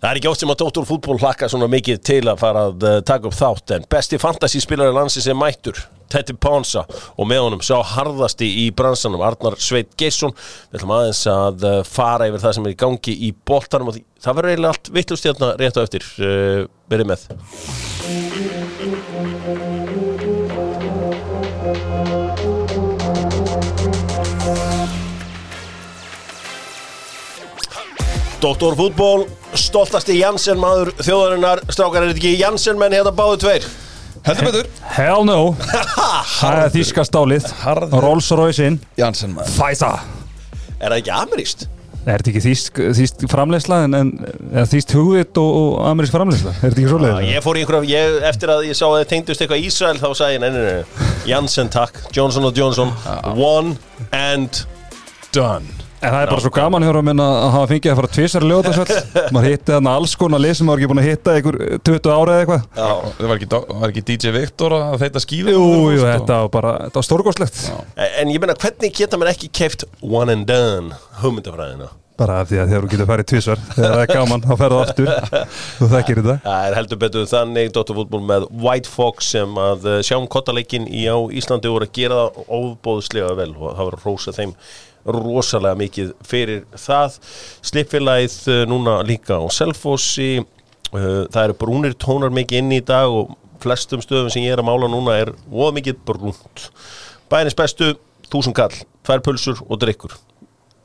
Það er ekki ótt sem að Dóttor fútból hlakka svona mikið til að fara að uh, taka upp þátt en besti fantasyspilari landsins er mættur Tetti Ponsa og með honum sá harðasti í bransanum Arnar Sveit Geisson við ætlum aðeins að uh, fara yfir það sem er í gangi í boltanum og því, það verður eiginlega allt vittlust hérna rétt á eftir uh, verið með Dóttor fútból, stoltasti Janssen maður þjóðarinnar, strákar er þetta ekki Janssen menn hérna báðu tveir? Heldur betur. Hell no. Það er þíska stálið. Harður. Rolls Royce inn Janssen maður. Fæsa Er það ekki ameríst? Er þetta ekki þýst, þýst framleysla en, en eða þýst hugvit og, og amerísk framleysla? Er þetta ekki Já, svoleiðis? ég fór í einhverjum, ég, eftir að ég sá að þið tengdust eitthvað Ísrael þá sagði ég, nei, nei, nei, Janssen takk, Johnson og Johnson, one and done. En það er bara svo gaman hér að minna að hafa fengið að fara tvisar ljóðasvöld Maður hitti þarna alls konar lið sem maður ekki búin að hitta einhver 20 ára eða eitthvað. Já, Það var var ekki DJ Viktor að þeita skíla Jú, jú, þetta var bara, þetta var stórgóðslegt en ég meina, hvernig geta maður ekki keift one and done hugmyndafræðina? Bara af því að þegar þú getur farið tvisar Þegar það er gaman, þá ferðu aftur. Þú þekkir þetta. Það er heldur betur þannig Dóttarfútból með White Fox sem að eh, sjáum kottaleikin í á Íslandi voru að gera það óbóðslega vel og það voru að rósa þeim rosalega mikið fyrir það. Slipfélagið eh, núna líka á Selfossi eh, það eru brúnir tónar mikið inn í dag og flestum stöðum sem ég er að mála núna er óða mikið brúnt. Bænis bestu, þúsund kall tvær pulsur og drikkur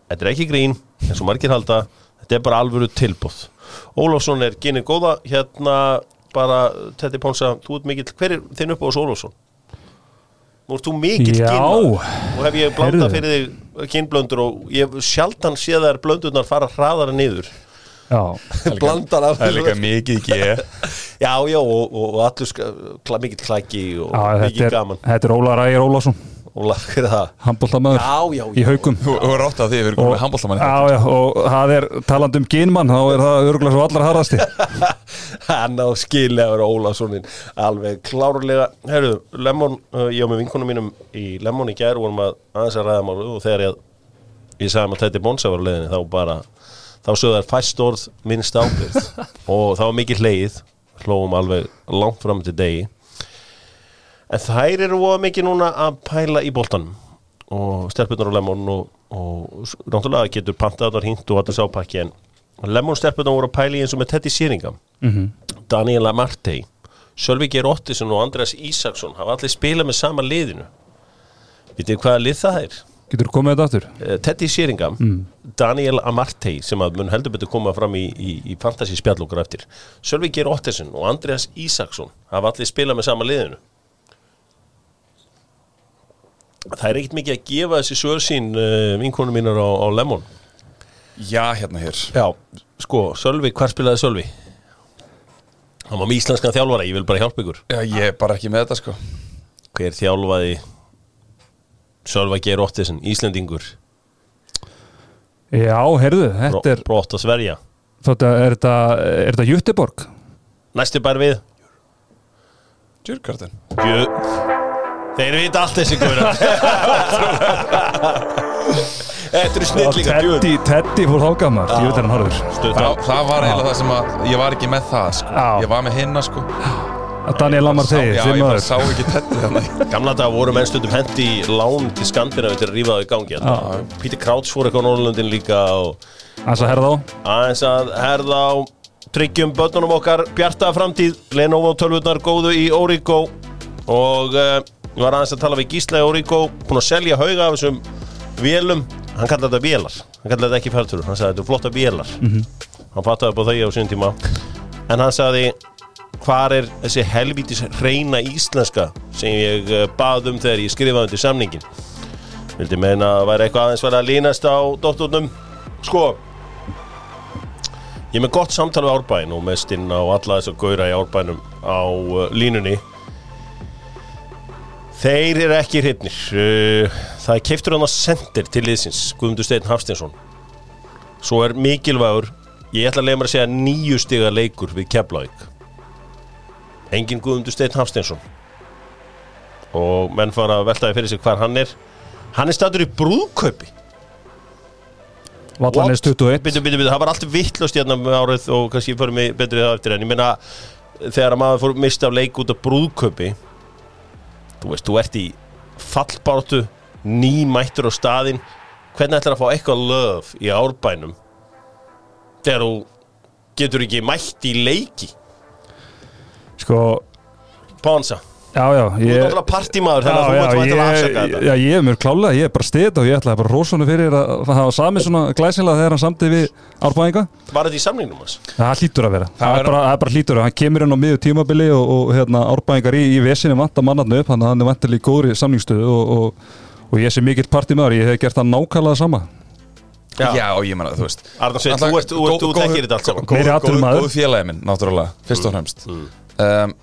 Þetta er ekki grín, eins og margir halda. Þetta er bara alvöru tilbúð Ólafsson er genið góða. Hérna bara, Tetti Pónsa Þú ert mikill, hver er þinn upp á þessu Ólafsson? Nú ert þú mikill kynna Og hef ég Heyrðu. fyrir þig kynblöndur Og ég sjaldan séð þær blöndurnar fara hraðara niður. Blandar af Það er líka mikið ekki Já, já, og, og, og allur mikill klæki og er, gaman. þetta er Óla Rægir Ólafsson. Óla, hver er það? Já, í haugum er rátt af því við erum komið Já, já, og það er talandi um gynmann þá er það örgulega svo allar harðasti hann á skilja að vera Ólafssonin alveg klárlega. Herru, Lemon, uh, ég á með vinkunum mínum í Lemon í gær vorum að aðeins að ræða málu og þegar ég, ég sagði að þetta er Bonsa var á leiðinni þá bara þá sögðu þær fæst orð minnst ábyrð og það var mikið hleið hlóum alveg langt fram til degi. En þær eru voða mikið núna að pæla í boltanum. Og stelpunar á Lemon og, og náttúrulega getur pantað þar hint og allir sápakki en Lemon stelpunar voru að pæla í eins og með Teddy Sýringam Daniela Martey Sölvi Geir Ottisen og Andreas Ísaksson hafa allir spilað með sama liðinu. Vitið hvaða lið það er? Getur þú komið þetta aftur? Eh, Teddy Sheringham, Daniel Amartey sem að mun heldur betur koma fram í, í, í fantasy spjallokkur eftir. Sölvi Geir Ottesen og Andreas Ísaksson hafa allir spilað með sama liðinu. Það er ekkert mikið að gefa þessi svör sín uh, vinkonu mínar á, á Lemon Já, hérna hér. Já, sko, Sölvi, hvar spilaði Sölvi? Hann var með íslenskan þjálfara, ég vil bara hjálpa ykkur. Já, ég er bara ekki með þetta sko. Hver þjálfaði Sölva Geir Ottesen, Íslendingur? Já, heyrðu, þetta er Brótt að sverja. Þetta, er þetta, er þetta Jutteborg? Næstu bara við. Jörgarten Jö. Þeir vita allt þessi góðra Þetta eru snillingar. Teddy, Teddy fór þágamar, ég veit hann Stutt Þa, á. Það var eiginlega það sem að Ég var ekki með það sko. Já. Ég var með hinna sko. Að Daniel Amartey, Sá- Já, ég bara sá ekki þetta þannig Gamla dag voru menn stundum hendi í lán til Skandinavi til að rífa það í gangi hérna. Pítur Krauts fór eitthvað á Norrlundin líka Hans að herða á. Aðeins að herða á. Tryggjum börnunum okkar bjarta framtíð. Lenovo tölvurnar góðu í Origo. Og uh, ég var aðeins að tala við Gísla í Origo. Búin að selja hauga af þessum vélum hann kallar þetta vélar, hann kallar þetta ekki færtur hann sagði þetta er flotta vélar. Hann fattaði upp á þau á sín tíma. En hann sagði hvar er þessi helvítis reyna íslenska sem ég eh, bað um þegar ég skrifaði undir samningin vildi meina að væri eitthvað aðeins verið að línast á dótturnum sko Ég er með gott samtal við Árbæn og mestinn á alla þess að gaura í Árbænum á uh, línunni. Þeir eru ekki hrifnir. Uh, Það er keiftur hann að sendir til liðsins Guðmundur Steinn Hafstinsson Svo er mikilvægur Ég ætla að leiða mér að segja nýju stiga leikur við Keflavík. Engin Guðmundur Steinn Hafstinsson Og menn fara að veltaði fyrir sig hvar hann er. Hann er statur í brúðkaupi. Vallanes 21 Byttu, byttu, byttu, það var allt vittlust hérna með árið og kannski fyrir mig betrið það eftir en ég meina þegar að maður fór mista af leik út af brúðköpi þú veist, þú ert í fallbáratu nýmættur á staðinn. Hvernig ætlar að fá eitthvað löf í árbænum þegar þú getur ekki mætt í leiki? Sko, Pánsa, já, já þú ert ég, náttúrulega partímaður þannig að þú já, vænt að afsaka ég, þetta. já, ég er mjög klálega, ég er bara stið og ég ætlaði bara rósunu fyrir að það hafa samið svona glæsilega þegar hann samtið við árbæðinga Var þetta í samningnum hans? Það hlýtur að vera, það Það er er- bara, er bara hlýtur að hann kemur inn á miður tímabili og, og hérna, árbæðingar í, í vesinu vant að mannarnu upp þannig að hann er vantilega í góðri samningsstöðu og, og, og ég sé mikill partímaður, ég hef gert það nákvæmlega sama. Já, ég menna, þú veist. Arnar Sveinn, þú ert- þú ert- þú þekkir þetta allt saman. Meiri Góð, góð, góð félagi minn, náttúrulega, fyrst og fremst. Um,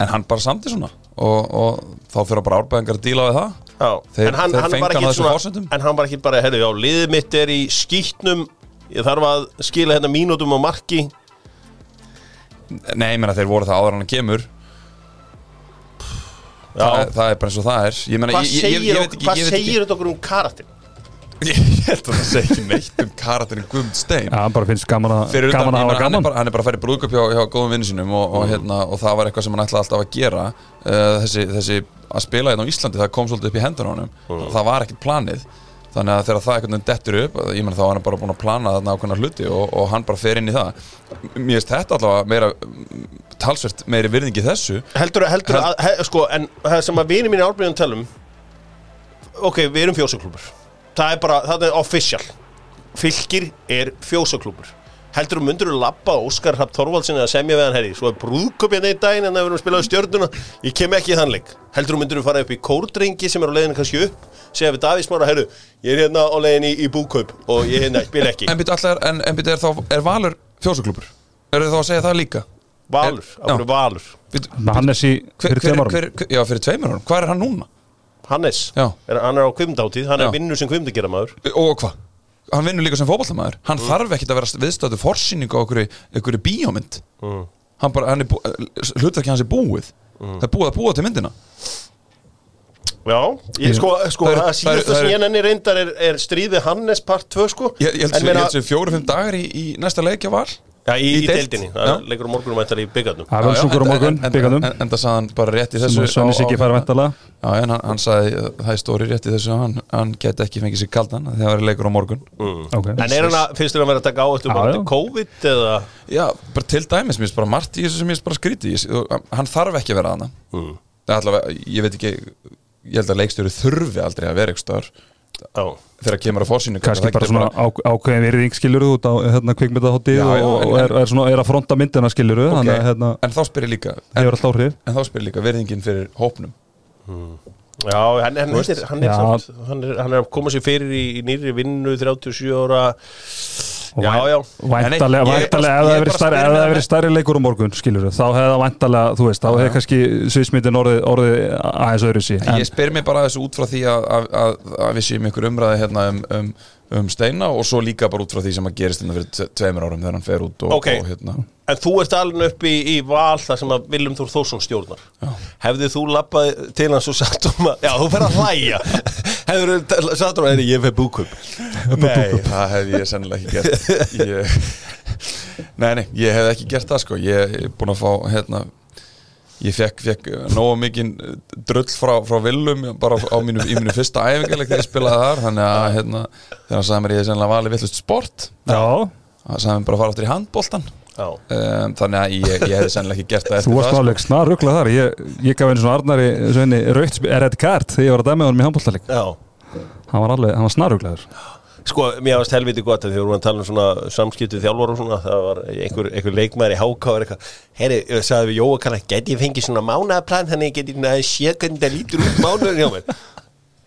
En hann bara samdi svona. Og, og þá fyrir bara árbæðingar að díla við það. Já, Þeir- en hann, þeir hann hann svona. En hann var ekki bara, herru, já, liðið mitt er í skýtnum Ég þarf að skila hérna mínútum á marki. Nei, ég menna, þeir voru það áður hann kemur. Já, það, það er bara eins og það er. Ég meina, hvað ég, ég, ég, ég, veit segir þetta okkur um karakter? ekki, ég held að það segi ekki neitt um karakterin Guðmund Stein. Já, hann bara finnst gaman að, hafa hann, er gaman. bara, hann er bara að í brúðköp hjá, hjá góðum vinnu sínum og, og, hérna, og það var eitthvað sem hann ætlaði alltaf að gera. Uh, þessi, þessi að spila hérna á Íslandi það kom svolítið upp í hendur á honum. Það var ekkert planið þannig að þegar það veginn dettur upp ég menn þá var hann bara búin að plana þarna ákveðna hluti og, og hann bara fer inn í það. Mér finnst þetta allavega meira talsvert meiri virðingi þessu. Heldur, heldur að, he, sko, en það sem að vini mín í árbyrjum telum Ok, við erum fjósaklúpur Það er bara, það er official. Fylgir er fjósaklúpur Heldur þú myndur þú labba á Óskar Rapp Þorvaldsinni að semja við hann herri Svo er brúðköp hérna í daginn en það verðum að spila á stjörnuna. Ég kem ekki í þann leik. Heldur þú myndur þú fara upp í kórdrengi sem er á leiðinu kannski upp? Segja við Davís Mára, herru, ég er hérna á leiðinu í, í búðkaup Og ég hérna, spila ekki. En byrju allar, en, en byrju er þá er Valur fjósaklúpur eru þá að segja það líka? Valur, hverju Valur? Með Hannes í fyrir hver, tveim árum. hver, hver, já, fyrir tveimur hvað er hann núna? Hannes, Já. er, hann er á kvimdáttíð Hann Já. er vinnur sem kvimdagera maður og hvað? Hann vinnur líka sem fótballtamaður Hann þarf ekkit að vera viðstöðu forsýningu á einhverju, bíómynd. Mm. Hann bara, hann er bú, hlutverki hans er búið. Það er búið að búa til myndina. Já, ég, sko, sko Það eru- það það síðasta það sem ég nenni reyndar er, er stríði Hannes part 2 sko. Ég, ég held ég held sem fjóru-fimm dagar í, í næsta leikja var Já, í, í, í deild. deildinni, það leikur á morgunum ættar í byggarnum Það er vel sungur á morgun, byggarnum En, en það sagði hann bara rétt í þessu að á- Siggi fær væntalega Já, en hann, hann sagði uh, það er stóri rétt í þessu að hann, hann get ekki fengið sér kaldan þegar það er leikur á morgun. Ok. En er hann að, finnst þér að vera að taka áhættu bara til COVID eða? Já, bara til dæmis, mér finnst bara margt í þessu sem ég finnst bara skríti Ég- og Hann þarf ekki að vera hana mm. Það er allavega, ég veit ekki Ég held að leikstjóri þurfi aldrei að vera Þegar kemur að fórsýningu kannski bara svona á, ákveðin virðing skiluru út á hérna kvikmyndahátti Já, og, og en- er, er, svona, er að fronta myndina skiluru þannig að hérna, En þá spyr ég líka líka verðingin fyrir hópnum. Já hann, hann, Þú er, hann, er, hann, er, hann er að koma sér fyrir í, í nýri vinnu 37 ára Já, já. Væntalega, væntalega, ef það hefur verið stærri, leikur á morgun, skilur þá hefði það væntalega, þú veist, þá hefði kannski sviðsmyndin orðið, orðið aðeins öðru sí En ég spyr mér bara þessu út frá því að, að, að, að við séum ykkur umræði hérna um, um, um steina og svo líka bara út frá því sem að gerist hérna fyrir tve- tveimur árum þegar hann fer út og, Ok. og hérna. En þú ert alveg upp í, í val þar sem að Viljum Þór Þórsson stjórnar. Já. Hefðið þú lappað til hans og sagt um að Já, þú fer að hlæja Hefur þú sagt að ég fer búkup Nei, það hef ég sennilega ekki gert. Ég, Nei, nei, ég hef ekki gert það sko. Ég er búin að fá hérna Ég fekk, fekk nógu mikinn drull frá, frá Willum bara mínu, í mínu fyrsta æfingarleik þegar ég spilaði þar. Þannig að hérna, þegar hann sagði mér ég hef sennilega valið villust sport Já, hann sagði mér bara að fara áttur í handboltan Já, um, þannig að ég, ég hef sennilega ekki gert það þú eftir varst það sko. alveg snar ruglað þar. Ég, ég gaf einu svona Arnari svona raukt, er þetta kart þegar ég var að dæma honum í handbóltaleg hann var var snar ruglaður Sko, mér varst helviti gott að því við vorum að tala um svona samskiptið þjálfur og svona, það var einhver, einhver leikmaður í háká og eitthvað, herri, sagði við Jóa kannar, geti ég fengið svona mánaplan þannig geti ég það lítur út mánuður hjá mér?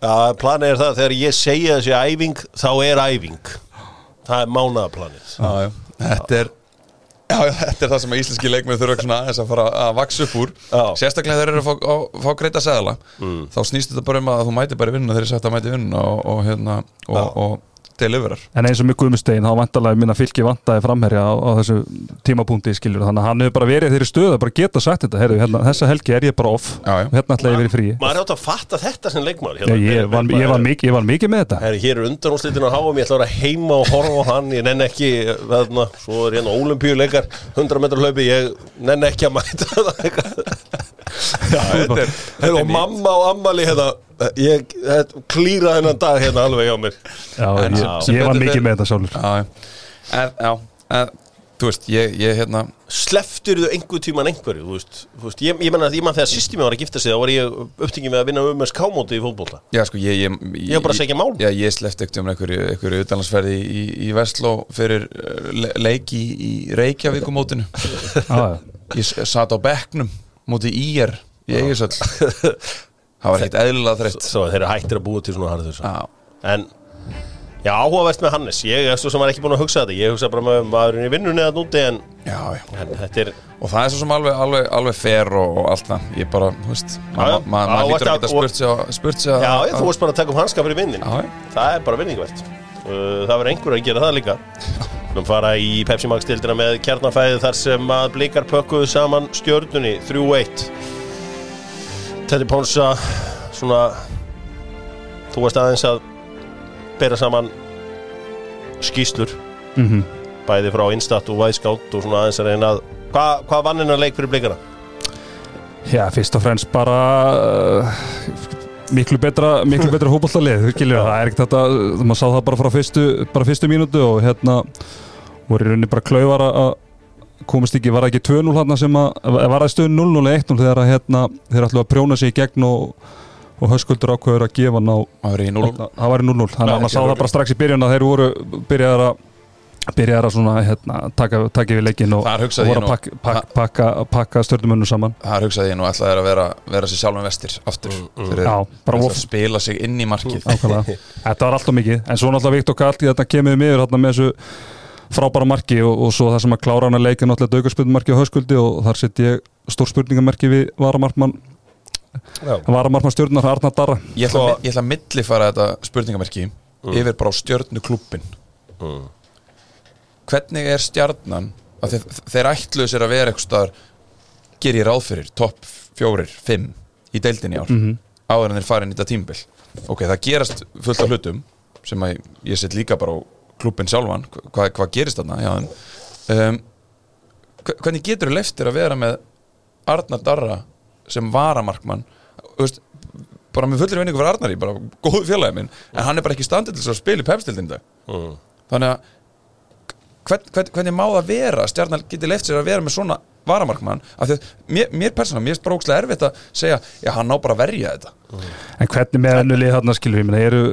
Já, planið er það, þegar ég segja þessi æfing, þá er æfing. Það er mánaplanið. Þetta er Já, þetta er það sem að íslenski leikmenn þurfa svona aðeins að fara að vaksa upp úr Já. Sérstaklega þeir eru að fá, að fá greita seðala Mm. Þá snýst þetta bara um að þú mæti bara vinnuna þegar ég sagt að mæti vinnuna og, og, hérna, og, og deliverar. En eins og með Guðmustein, þá vantarlega minna fylki vantaði framherja á, á þessu tímapunkti skilur, þannig að hann hefur bara verið þeirri stöðu að bara geta sagt þetta, heyrðu, hérna, þessa helgi er ég bara off. Já, já. hérna ætla ég verið frí Maður átt að fatta þetta sem leikmál Já, ég, var, ég, var mikið, ég var mikið með þetta. Herri, hér er undanúslitin á háum, ég ætla að vera heima og horfa á hann, ég nenn ekki, þarna, svo er hérna olimpíuleikar, 100 metrar hlaupi, ég nenn ekki að mæta það. eitthvað. Og mamma og ammali hérna, ég þetta, klíra þennan dag hérna alveg hjá mér. Já, En ég, sem ég var mikið með þetta sjálfur Já, já. en, já, en þú veist, ég, ég hérna Sleftur þú einhver tíman einhverju, þú veist, þú veist ég, ég menna að ég man þegar sýsti mér var að gifta sig, þá var ég upptingið með að vinna um með skámóti í fótbolta. Já, sko, ég Ég, var bara að segja mál. Já, ég slefti ekkert um einhverju, einhverju utanlandsferði í, í, Vestló fyrir uh, le, leik í, Reykjavíkumótinu Já, já. Ég s- sat á bekknum móti ír í Eigisöll Það var ekkert eðlilega þreytt. Svo þeir eru hættir að búa til svona harður En, já, áhugavert með Hannes. Ég er svo sem var ekki búin að hugsa þetta. Ég hugsa bara með maðurinn í vinnunni að núti en, já, já. en þetta er Og það er svo sem alveg, alveg, alveg fair og, og allt það. Ég bara, þú veist Maður ma, ma, lítur að geta spurt að- Já, ég, þú varst bara að taka um hanska fyrir vinnin. Það er bara vinningvert Uh, Það verður einhver að gera það líka Nú fara í Pepsi Max dildina með kjarnafæði þar sem að blikar pökkuðu saman stjörnunni 3-1 Teddy Ponsa svona þú varst aðeins að bera saman skýslur Mhm. bæði frá Instat og Væskátt og svona aðeins að reyna að hvað hva vann hennar leik fyrir blikana? Já, fyrst og fremst bara uh, miklu betra betra hópallalið, það er ekkert þetta, maður sá það bara frá fyrstu bara fyrstu mínútu og hérna voru í rauninni bara klaufar að komast ekki, var það ekki 2-0 hann sem að var það stöðun 0-0 eða 1-0 þegar að hérna, þeir ætlu að prjóna sig í gegn og, og höskuldur ákveður að gefa hann á Það var í 0 það var í 0-0, þannig að maður sá það bara strax í byrjun að þeir voru byrjaðar að byrjaðar að svona, hérna, taka, taka við leikin og voru að nú- pakka, pakka, pakka, stjórnumönnum saman. Það hugsaði ég nú ætlaði að vera, vera sér sjálfum vestir aftur fyrir Já, að spila sig inn í markið. Þetta var alltaf mikið. En svo náttúrulega Viktor Kalti Þetta kemur miður hérna með þessu frábæra marki og, og svo það sem að klára hann að leika náttúrulega daukarspilnumarki á höskuldi og þar sett ég stór spurningamarki við varamarkmann varamarkmann stjórnar Arnar Darra. Ég ætla, að- millifara þetta spurningamerki yfir bara á stjörnu klubbin Hvernig er stjarnan? Að þeir, þeir ætluðu sér að vera eitthvað ger ég ráð fyrir, topp fjórir, fimm í deildin í ár áður en þeir fara inn í þetta tímbil Ok, það gerast fullt af hlutum sem að ég set líka bara á klubbin sjálfan. Hvað, hvað gerist þarna? Þeim um, hve- Hvernig getur þú leftir að vera með Arnar Darra sem varamarkmann? Veist, bara með fullir vinningu fyrir Arnari, bara góðu félagi minn en hann er bara ekki standið til að spila í pepstildin dag. Mm. þannig að hvern, hvern, hvernig má það vera stjarnar geti leift sér að vera með svona varamarkmann af því að mér, mér persónulega, mér er bara ógslag erfitt að segja, já hann ná bara að verja þetta En hvernig með hennu lið þarna skilur við eru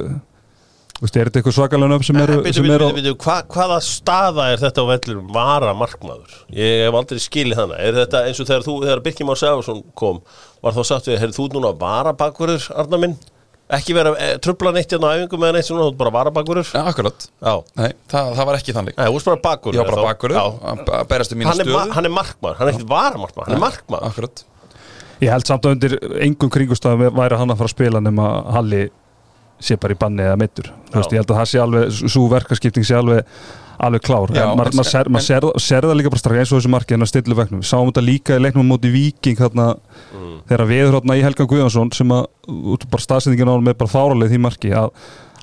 er þetta eitthvað svakalega nöfn sem eru, Bitu, sem bitu, eru bitu, bitu, hva, hvaða staða er þetta á vellurum vara markmaður? Ég hef aldrei skilið hana Er þetta eins og þegar þegar Birkjum Már Sæfarsson kom var þá sagt við, heyrðu þú núna vara bakverður, Arna minn? Ekki vera e, trubla neitt hérna á æfingu með neitt svona, þú bara vara bakverður? ja, akkurat, Já, nei, það, það var ekki þannig. Nei, þú ert bara var bara bakverður, Já. að að berast um mína Hann hann er markmaður, hann er ekkert vara markmaður, hann er markmaður. akkurat, Ég held samt að undir engum kringustafum væri hann að fara að spila nema Halli sé bara í banni eða mittur ég held að það sé alveg, svo verkaskipting sé alveg alveg klár, Já, en maður ma ser, ma ser, ser það líka bara strax eins og þessu marki en að stillu veknum, við sáum þetta líka í leiknum á móti Víking þarna, þegar við þarna í Helgan Guðjónsson sem að bara staðsendingin á hann með bara fáralið því marki að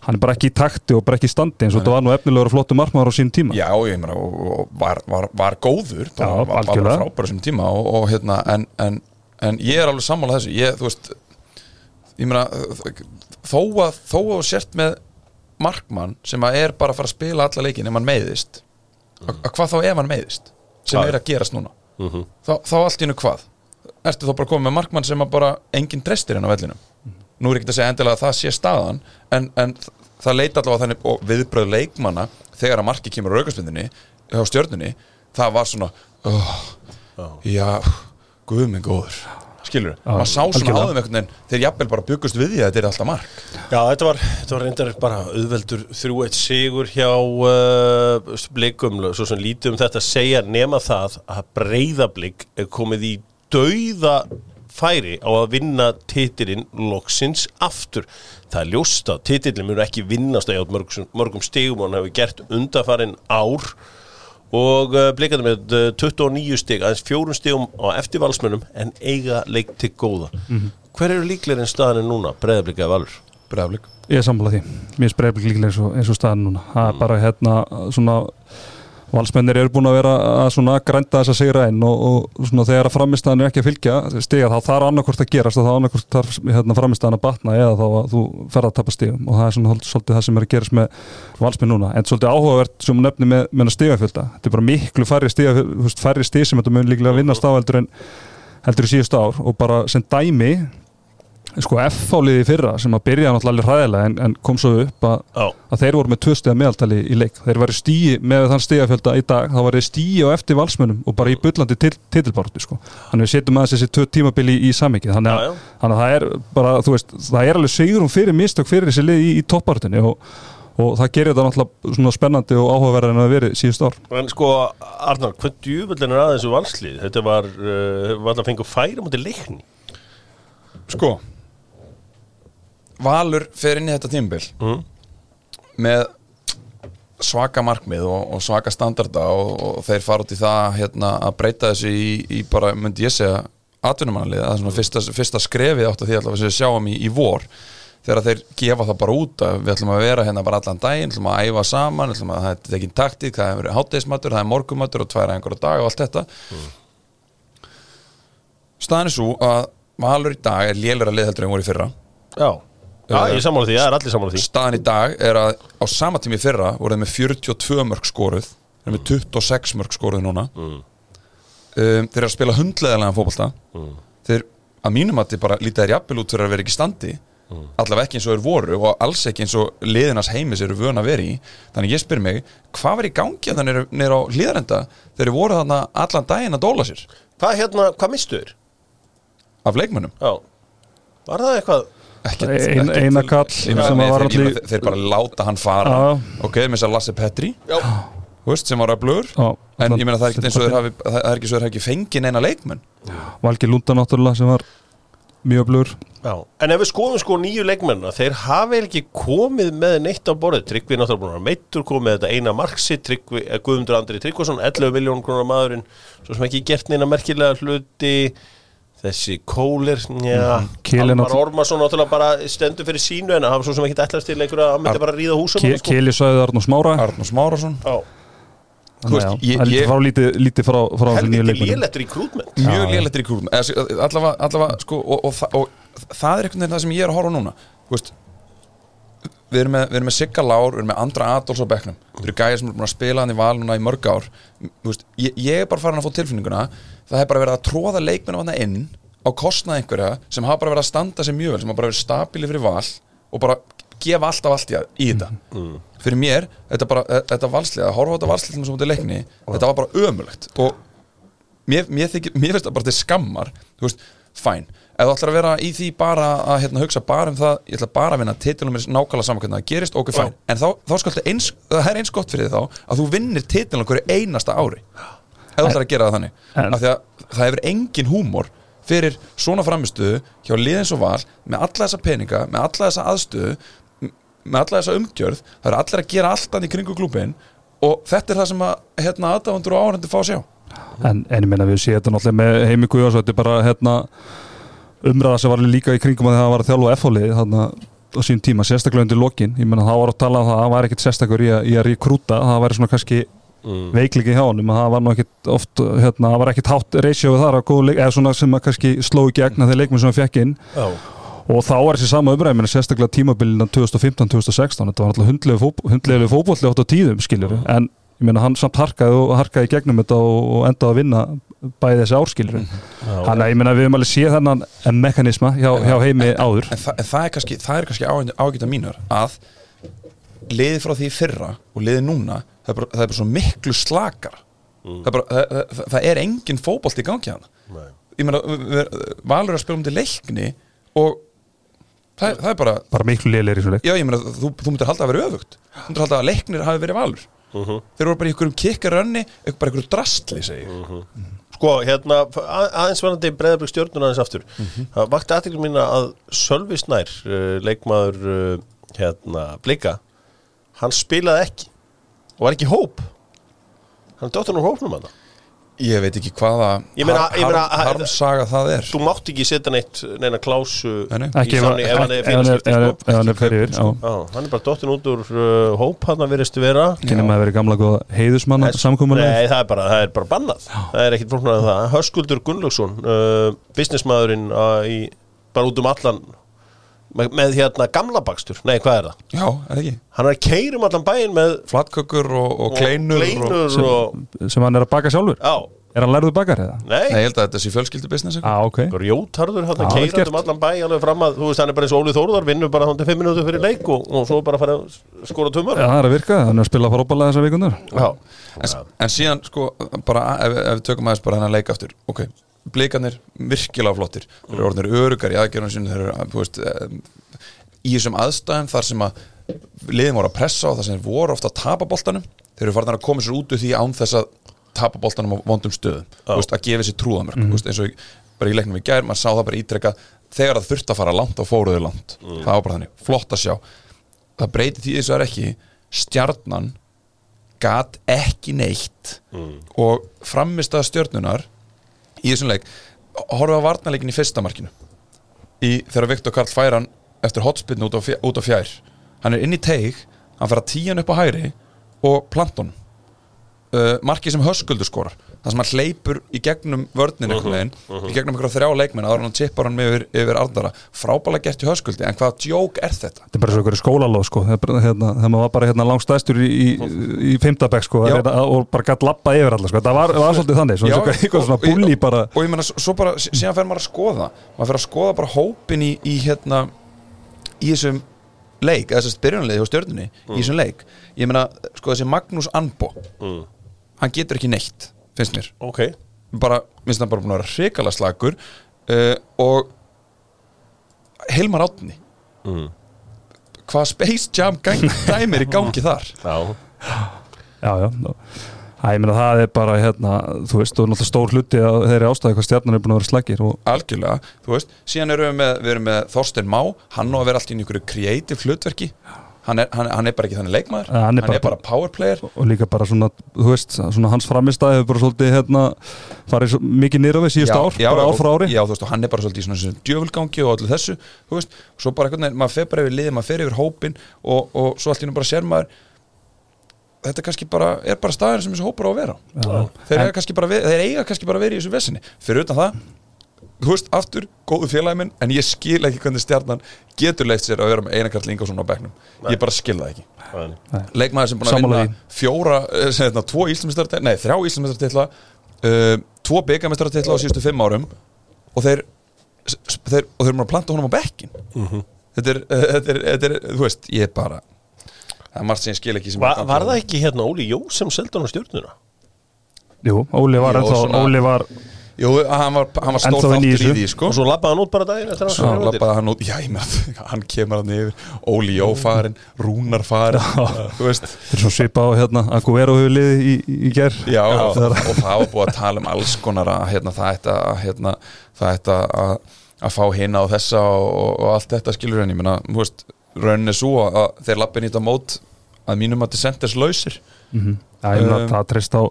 hann er bara ekki í takti og bara ekki í standi eins og þetta var nú efnilegur og flottu markmaður á sín tíma. Já, ég meina og, og var, var, var góður. Bara, Já, var, var frábæra sem tíma og, og hérna, en, en, en ég er alveg sammála þessu, ég, þú veist ég meina þó að, þó að sért með markmann sem að er bara að fara að spila alla leikin ef hann meiðist að að hvað þá ef hann meiðist sem Já. er að gerast núna? Þá, þá allt í hennu hvað? Ertu þá bara komið með markmann sem að bara enginn drestir henn á vellinum? Nú er ekki að segja endilega að það sé staðan en, en það leita allavega þannig og viðbröð leikmanna þegar að marki kemur á raukarspindinni hjá stjörnunni það var svona oh, já, guð minn góður skilur, Já, maður sá svona áðum einhvern veginn þeir jafnvel bara byggust við því að þetta er alltaf mark. Já, þetta var, þetta var reyndar bara auðveldur 3-1 sigur hjá uh, blikum, svo sem lítið um þetta að segja nema það að breyðablík er komið í dauða færi á að vinna titilinn loksins aftur. Það er ljóst að titilinn mjög ekki vinnast að mörgum, mörgum stigum og hann hefur gert undarfarin ár og blikandi með uh, 29 stig, aðeins fjórum stigum á eftirvalsmönum en eiga leik til góða. Hver eru líkleginn staðinu núna, breyðablikaði valur? Breiðablik. Ég er sammála því, mér er breyflik líklega eins og, eins og staðan núna. Það er bara hérna svona valsmennir eru búin að vera að grænda þess að sigra inn og, og þegar að framistæðan er ekki að fylgja stiga þá þarf annarkvort að gerast og þá annarkvort þarf hérna, framistæðan að batna eða þá að þú ferð að tapa stigum. Og það er svona svolítið það sem er að gerast með valsmenn núna. En svolítið áhugavert sem nefni með, með stigafjölda. Þetta er bara miklu færri stiga færri stig sem þetta mun líklega vinnast á heldur en heldur í síðustu ár. Og bara sem dæmi sko F-fáliði fyrra sem að byrja náttúrulega alveg hræðilega en, en kom svo upp að, Já. að þeir voru með tvö stiga meðaltali í leik. Þeir væri stíi með þann stigafjölda í dag þá var þeir stíi á eftir valsmönum og bara í bullandi til, titilbáratu sko. Þannig við setjum aðeins þessi tvö tímabili í, í samvikið þannig, að- þannig að það er bara þú veist, það er alveg sigurum fyrir mistök fyrir þessi lið í, í toppbáratunni og, og það gerir þetta náttúrulega svona spennandi og áhugaverðar en að veri síðust ár. En sko, Arnar, hvað djúvöldin er aðeins úr valslið? Þetta var, uh, var það fengið færi mútið leikni. Sko Valur fer inn í þetta tímabil Mm. með svaka markmið og, og svaka standarda og, og þeir fara út í það hérna, að breyta þessu í, í bara, myndi ég segja atvinnumannalið, það er svona fyrsta, fyrsta skrefið átt að því sem við sjáum í, í vor þegar þeir gefa það bara út að við ætlum að vera hérna bara allan daginn, ætlum að æfa saman ætlum að það er tekin taktík, það er hátteismatur það er morgumatur og tværa einhverja dag og allt þetta staðan er svo að Valur í dag er lélur að liðheldur en voru í fyrra Já. Já, ég er sammála því, það er allir sammála því. staðan í dag er að á sama tími fyrra voruð með 42 mörg skoruð þeir eru með 26 mörg skoruð núna um, þeir eru að spila hundleðalega fótbolta þeir að mínum að þið bara lítið er jafnvel út fyrir að vera ekki standi allavega ekki eins og þeir voru og alls ekki eins og liðinas heimis eru vön að vera í þannig ég spyr mig, hvað var í gangi að það nýra á hlýðarenda þeir eru voru þarna allan daginn að dóla sér Hvað hérna, hvað mistu þér? af leikmönnum Já. Var það eitthvað? Ekkert, Ein- ekkert- Einar Kall þeir, bara láta hann fara. Ok, með þess að Lasse Petri. Veist, sem var að blöður Já, en ég meina það er ekki eins og þeir hafi það er ekki svo þeir hafi ekki fengið neina leikmenn. Valgi Lunda náttúrulega sem var mjög blur Já. En ef við skoðum sko nýju leikmennina, þeir hafi ekki komið með neitt á borðið. Tryggvi er náttúrulega meittur, komið þetta eina marksi, Tryggvi, eh, Guðmundur Andri Tryggvason, 11 miljón krónar maðurinn, svo sem ekki gert neina merkilega hluti, þessi kólir, já, Keli Almar náttúrulega- Ormarsson náttúrulega bara stendur fyrir sínu en hann svo sem ekki ætlast til einhverja að myndi bara að ríða húsum. Ke Keli Sæði Arnó Smára. Arnús Þannig að ég- það er ég- lítið frá lítið, lítið frá, frá þessu nýju helviti leikmennum lélettur í krútmenn. mjög lélættir í krútum allavega, allavega sko, og, og, og, og það er einhvern veginn það sem ég er að horfa núna. Veist, við erum með, með Sigga Lár, við erum með Andra Adolfs á bekknum. Við erum gæðir sem er búin að spila hann í val núna í mörg ár. Veist, ég, ég er bara farin að fá tilfinninguna það er bara verið að tróða leikmennu hann inn á kostnað einhverja sem hafa bara verið að standa sig mjög vel sem hafa bara verið stabili fyrir val og bara gefa allt af allt í, í þetta. Fyrir mér, þetta, bara, e, þetta valslið að horfa á þetta valslið sem mútið leikni þetta var bara ömulegt og mér, mér, þykir, mér finnst það bara til skammar þú veist, fæn. Þú ætlar að vera í því bara að hérna, hugsa bara um það ég ætla bara að vinna titilum er nákvæmlega saman hvernig það gerist, ok, fæn, en þá, þá skaltu eins, það er eins gott fyrir þá að þú vinnir titilum hverju einasta ári ef þú ætlar að gera það þannig. En- af því að það hefur engin húmor fyrir svona framistuðu hjá liðins og val með alla þessa peninga, með alla þessa aðstöðu m- með alla þessa umgjörð. Það er allir að gera allt annað í kringu klúbin og þetta er það sem að hérna, aðdáðandur og áhendur fá að sjá. En, en ég meina við séum þetta náttúrulega með Heimi Guðjons þetta er bara hérna umræða sem var líka í kringum að það var að þjálfa F-hólið þarna á sín tíma, sérstaklega undir lokin. Ég meina það var að tala um það, það var ekkit sérstakur í að, í að rekrúta, það væri svona kannski veikleiki hjá honum, að það var nú ekkit oft hérna, það var ekkit hátt ratio þar að leik, eða svona sem að kannski sló í gegn að þeir leikmenn sem hann fekk inn. Já. og þá var þessi sama umræði, menn sérstaklega tímabilina 2015-2016, þetta var alltaf hundlegu fótb hundlegu fótbolli átt á tíðum, skiljur en ég meina hann samt harkaði og harkaði gegnum þetta og, endaði að vinna bæði þessi árskiljur þannig að ég meina við höfum alveg séð þennan mekanisma hjá, hjá heimi áður. en, þa en það er kannski, það er kannski ágæta mínur að liðið frá því fyrra og liðið núna það er bara, það er bara svo miklu slakar það, er bara, það, það, er engin fótbolt í gangi hann Nei. ég meina, valur er að spila um til leikni og það, er- það er bara bara miklu lélir í svo leik. Já, ég meina, þú, þú myndir halda að vera öfugt. Þú myndir halda að leiknir hafi verið valur. Þeir voru bara í einhverjum kikkarönni bara einhverjum drastli, segi ég. Sko, hérna, að- aðeins varandi breyðabrygg stjórnuna aðeins aftur. Það vakti aðtekli mína að Sölvi Snær, uh, leikmaður uh, hérna, Blika hann spilaði ekki. Og var ekki hóp. Hann dóttan úr hópnum hann Ég veit ekki hvaða harmsaga það er. Þú mátt ekki setja neitt neina klásu. Ekki ef hann er fyrir hann er bara dóttin út úr uh, hóp hann að veriðstu vera Kynni maður verið gamla góða heiðusmann Nei, það er bara, það er bara bannað. Það er ekkit flóknar en það. Höskuldur Gunnlaugsson, uh, businessmaðurinn uh, bara út um allan með, með hérna gamla bakstur. Nei, hvað er það? Já, er ekki? Hann er að keyra um allan bæinn með Flatkökur og, og kleinur, og, kleinur og, sem hann er að baka sjálfur? Já, Er hann lærðu bakar eða? Nei, nei ég held að þetta sé fjölskyldu business Á, ok. Rjótarður hann að vel keira um allan bæ alveg fram að, þú veist, hann er bara eins og Óli Þóruðar vinnur bara hann til 5 minútur fyrir leik og, og svo bara fara að skora tumur Já, það er að virka, hann er að spila fórbala þessar vikundur Já, en, en síðan sko bara ef, ef við tökum aðeins bara hennar leik aftur. Ok, blikarnir virkilega flottir. Þeir eru orðinir örugar í aðgerðunum sinni þeir eru, þú veist, em, í þessum aðstæðum þar sem að liðin voru að pressa og þar sem þeir voru ofta að tapa boltanum þeir eru farin að koma sér út úr því án þess að tapa boltanum á vondum stöðum veist, að gefa sér trúðamörk mm veist, eins og bara í leiknum í gær, maður sá það bara ítrekka þegar það þurfti að fara langt og fóruðu langt. Það var bara þannig, flott að sjá. Það breyti því þess að er ekki stjarnan gat ekki neitt og framist að stjörnunar í þessum leik horfa á varnarleikin í fyrsta markinu. Í, þegar Viktor Karl fær hann eftir hotspillinu út, út á fjær. Hann er inn í teig, hann fer að tíjan upp á hæri og planton uh, marki sem höskuldur skorar það sem hann hleypur í gegnum vörnin einhvern veginn, í gegnum einhverja þrjá leikmenn áður hann tippar hann yfir, yfir ardara frábæla gert í höskuldi, en hvaða djók er þetta? Þetta er bara svo ykkur skólalóð sko. Það hérna, þegar maður var bara hérna langstæstur í, í, í fimmtabæk sko Já. reyna- og bara gætt lappa yfir alla sko. Það var, var svolítið þannig, svona, svona, eitthvað svona búli bara. og ég meina, svo bara, sí- síðan fer maður að skoða. Maður fer að skoða bara hópin í, í hérna, í þessum leik, þessast byrjunarliði hjá stjörnunni í þessum leik, ég meina, sko þessi Magnús Anbo, mm. hann getur ekki neitt, finnst mér. Ok. Bara, minnst hann bara búin að vera hrikala slagur uh, og Hilmar Átni mm. hvað Space Jam gang, dæmir í gangi þar? Já, Já, já. Æ, ég meina það er bara hérna, þú veist, og náttúrulega stór hluti að þeirri ástæði hvað stjarnan er búin að vera slagir og algjörlega, þú veist, síðan erum við með, við erum með Þorstein Má, hann á að vera alltaf í einhverju kreatív hlutverki hann er, hann, hann er bara ekki þannig leikmaður. Ja, hann er bara- bara power player. Og líka bara svona, þú veist, svona hans framistæði hefur bara svolítið hérna farið mikið nýra við síðust ár, bara ár frá ári. já, þú veist, og hann er bara svolítið í svona djöfulgangi og allir þessu, þú veist, svo bara veginn, maður fer bara yfir liðið, maður fer yfir hópin og, og svo nú bara sér maður þetta er kannski bara, er bara staðin sem þessu hópar á að vera. Já. þeir, En- kannski ver- þeir eiga kannski bara að vera í þessu vesinni fyrir utan það, þú veist, aftur góðu félagi minn, en ég skil ekki hvernig stjarnan getur leitt sér að vera með Einar Karl Ingarsson á bekknum, ég bara skil það ekki. Nei. leikmaður sem búin að vinna fjóra, eh, sem þetta, tvo íslamistartitla nei, þrjá íslamistartitla uh, tvo byggamestartitla á síðustu fimm árum og þeir, þeir og þeir eru að planta honum á bekkin þetta, er, uh, þetta, er, þetta er, þú veist, ég er bara það er margt sem ég skil ekki sem Va, Var það ekki hérna Óli Jó sem seldi hann á stjórnuna? Jú, Óli var Jú, ennþá, svona- Óli var Jú, hann var, var stór þáttur í því, sko. Og svo lappaði hann út bara daginn eftir Svo hann lappaði hann út, já, ég meina hann kemur hann yfir, Óli Jó farin Rúnar farin, þú veist. Þetta er svona svipa á hérna Aguero hefur liðið í, í, í ger Já, og, og það var búið að tala um alls konar að hérna, það ætti að, hérna, það ætti að, að fá hina og þessa og, og allt þetta skilur henni, ég meina, þú veist, raunin er svo að, þeir lappin í þetta mót að mínum að þetta senders lausir. Já, ég meina Um, það treyst á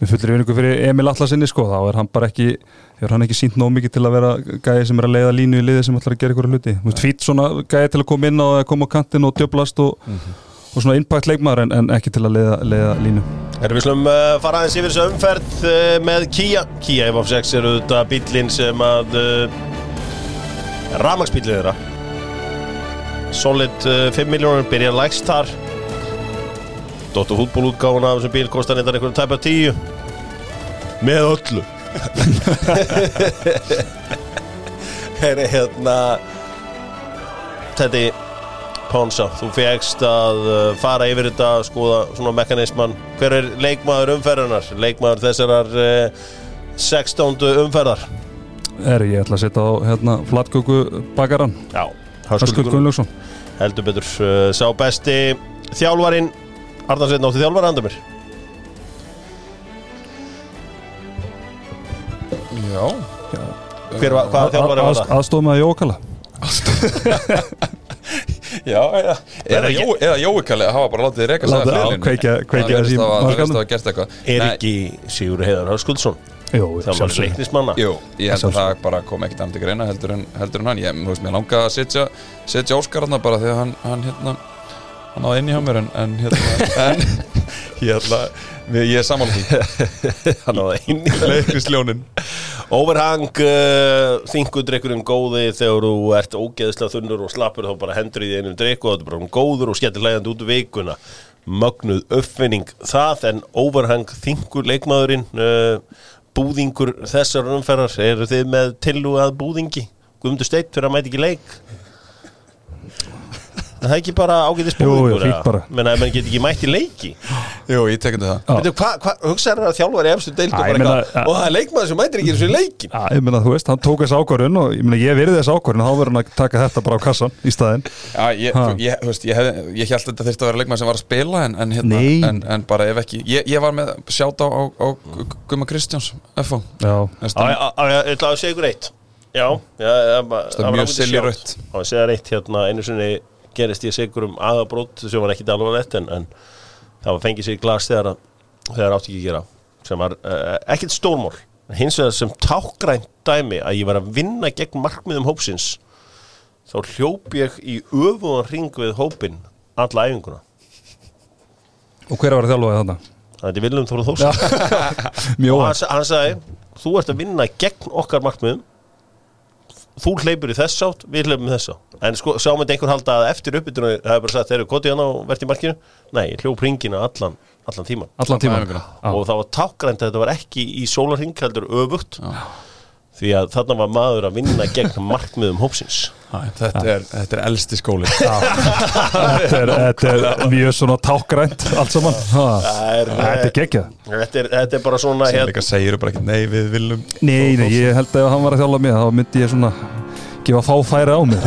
með fullri vinningu fyrir Emil Atlasinni sko, þá er hann bara ekki hefur hann ekki sínt nóg mikið til að vera gæði sem er að leiða línu í liði sem ætlar að gera ykkur hluti. Veist, fýtt svona gæði til að koma inn á eða koma á kantinn og djöblast og, og svona impact leikmaður en, en ekki til að leiða, leiða línu. Erum við slum uh, fara aðeins yfir þessu umferð uh, með Kia. Kia F6 eru þetta bílinn sem að uh, ramagsbílið þeirra. Solid uh, 5 miljónur byrjar lægst þar Dóttu hútbólútgáfuna af þessum bíl kostar þetta einhverjum tæpa 10 með öllu. Er hérna Teddy Ponsa, þú fegst að uh, fara yfir þetta, skoða svona mekanisman hver er leikmaður umferðarnar leikmaður þessarar uh, 16. umferðar. Er ég ætla að setja á hérna flatköku bakaran, Já, Höskuldur Gunnlaugsson. Heldur betur uh, sá besti þjálfarinn Arnarsveit náttu þjálfari handa mér? Já. Hver var, hvaða þjálfari var það? Aðstofum með Jókala Já, eða, eða, Jó, eða Jói Kalli að hafa bara látið þið að já, fyrirliðinu. kveikja- kveikja þessi að eitthvað. Er ekki Sigur Heiðar þjálfari sjálfsögðu. leiknismanna. Jú, ég held að það bara kom ekkert til greina heldur en, heldur en hann. Ég, þú veist, mér langaði að setja, setja Óskar hann bara þegar hann, hann hérna hann náði inn í hjá mér en, en hérna en ætla ég, er samanlega því. Hann á það inn í Leiknisljónin Overhang uh, þingudrykkurinn góði þegar þú ert ógeðslega þunnur og slappur þá bara hendur í því einum drykk og þetta er bara um góður og skemmtir hlægandi út vikuna. Mögnuð uppfinning það en overhang þingur leikmaðurinn uh, búðingur þessar umferðar eru þið með tilú að búðingi? Guðmundur Steitt fyrir að mæti ekki leik Það er ekki bara búðingur fínt bara. menn að menn get ekki mætti leiki. Jú, ég tekindi það. Hugsaður að þjálfar í efstu deild og bara eitthvað, og það er leikmaður sem mætir ekki eins og í leikin ég meina, þú veist, hann tók þess ákvörðun og ég meina, ég verið þess ákvörðun þá verður hann að taka þetta bara á kassan í staðinn. Já, ég, þú- veist, ég, hef, ég held að þetta þurfti að vera leikmaður sem var að spila en, en, hérna, Nei. en, en bara ef ekki ég, ég var með sjátt á, á, á Guma Kristjáns FO Já, ég ætla að segja ykkur eitt. Já, Það var mjög sjátt. Já, ég segja eitt hérna, einu sinni gerist ég segur um aðabrót sem var ekki alvarlegt en, en það var fengið sér í glas þegar, þegar átti ekki að gera sem var uh, ekkert stórmál. Hins vegar sem tákgrænt dæmi að ég var að vinna gegn markmiðum hópsins þá hljóp ég í öfugan ring við hópin alla æfinguna. Og hver var að þjálfa þarna? Það er Viljum Þóru Þórs Mjög og hann sagði þú ert að vinna gegn okkar markmiðum þú hleypur í þess átt við hleypum í þess átt. En sko, sá myndi einhver halda að eftir uppbytuna það er bara sagt, þeir eru kotið hann á verðt í markinu. Nei, hljóp ringina allan, allan tíman Allan tíma æfinguna. og það var tákgrænt að þetta var ekki í sólarring heldur öfugt. Því að þarna var maður að vinna gegn markmiðum hópsins þetta er, þetta er elsti skóli. Þetta er, þetta er mjög svona tákgrænt allt saman. Þetta er geggjað. þetta er, þetta er bara svona sem hérna, líka segir bara ekki nei við viljum Nei, nei, ég held að ef hann var að þjálfa mig þá myndi ég svona gefa fáfæri á mig.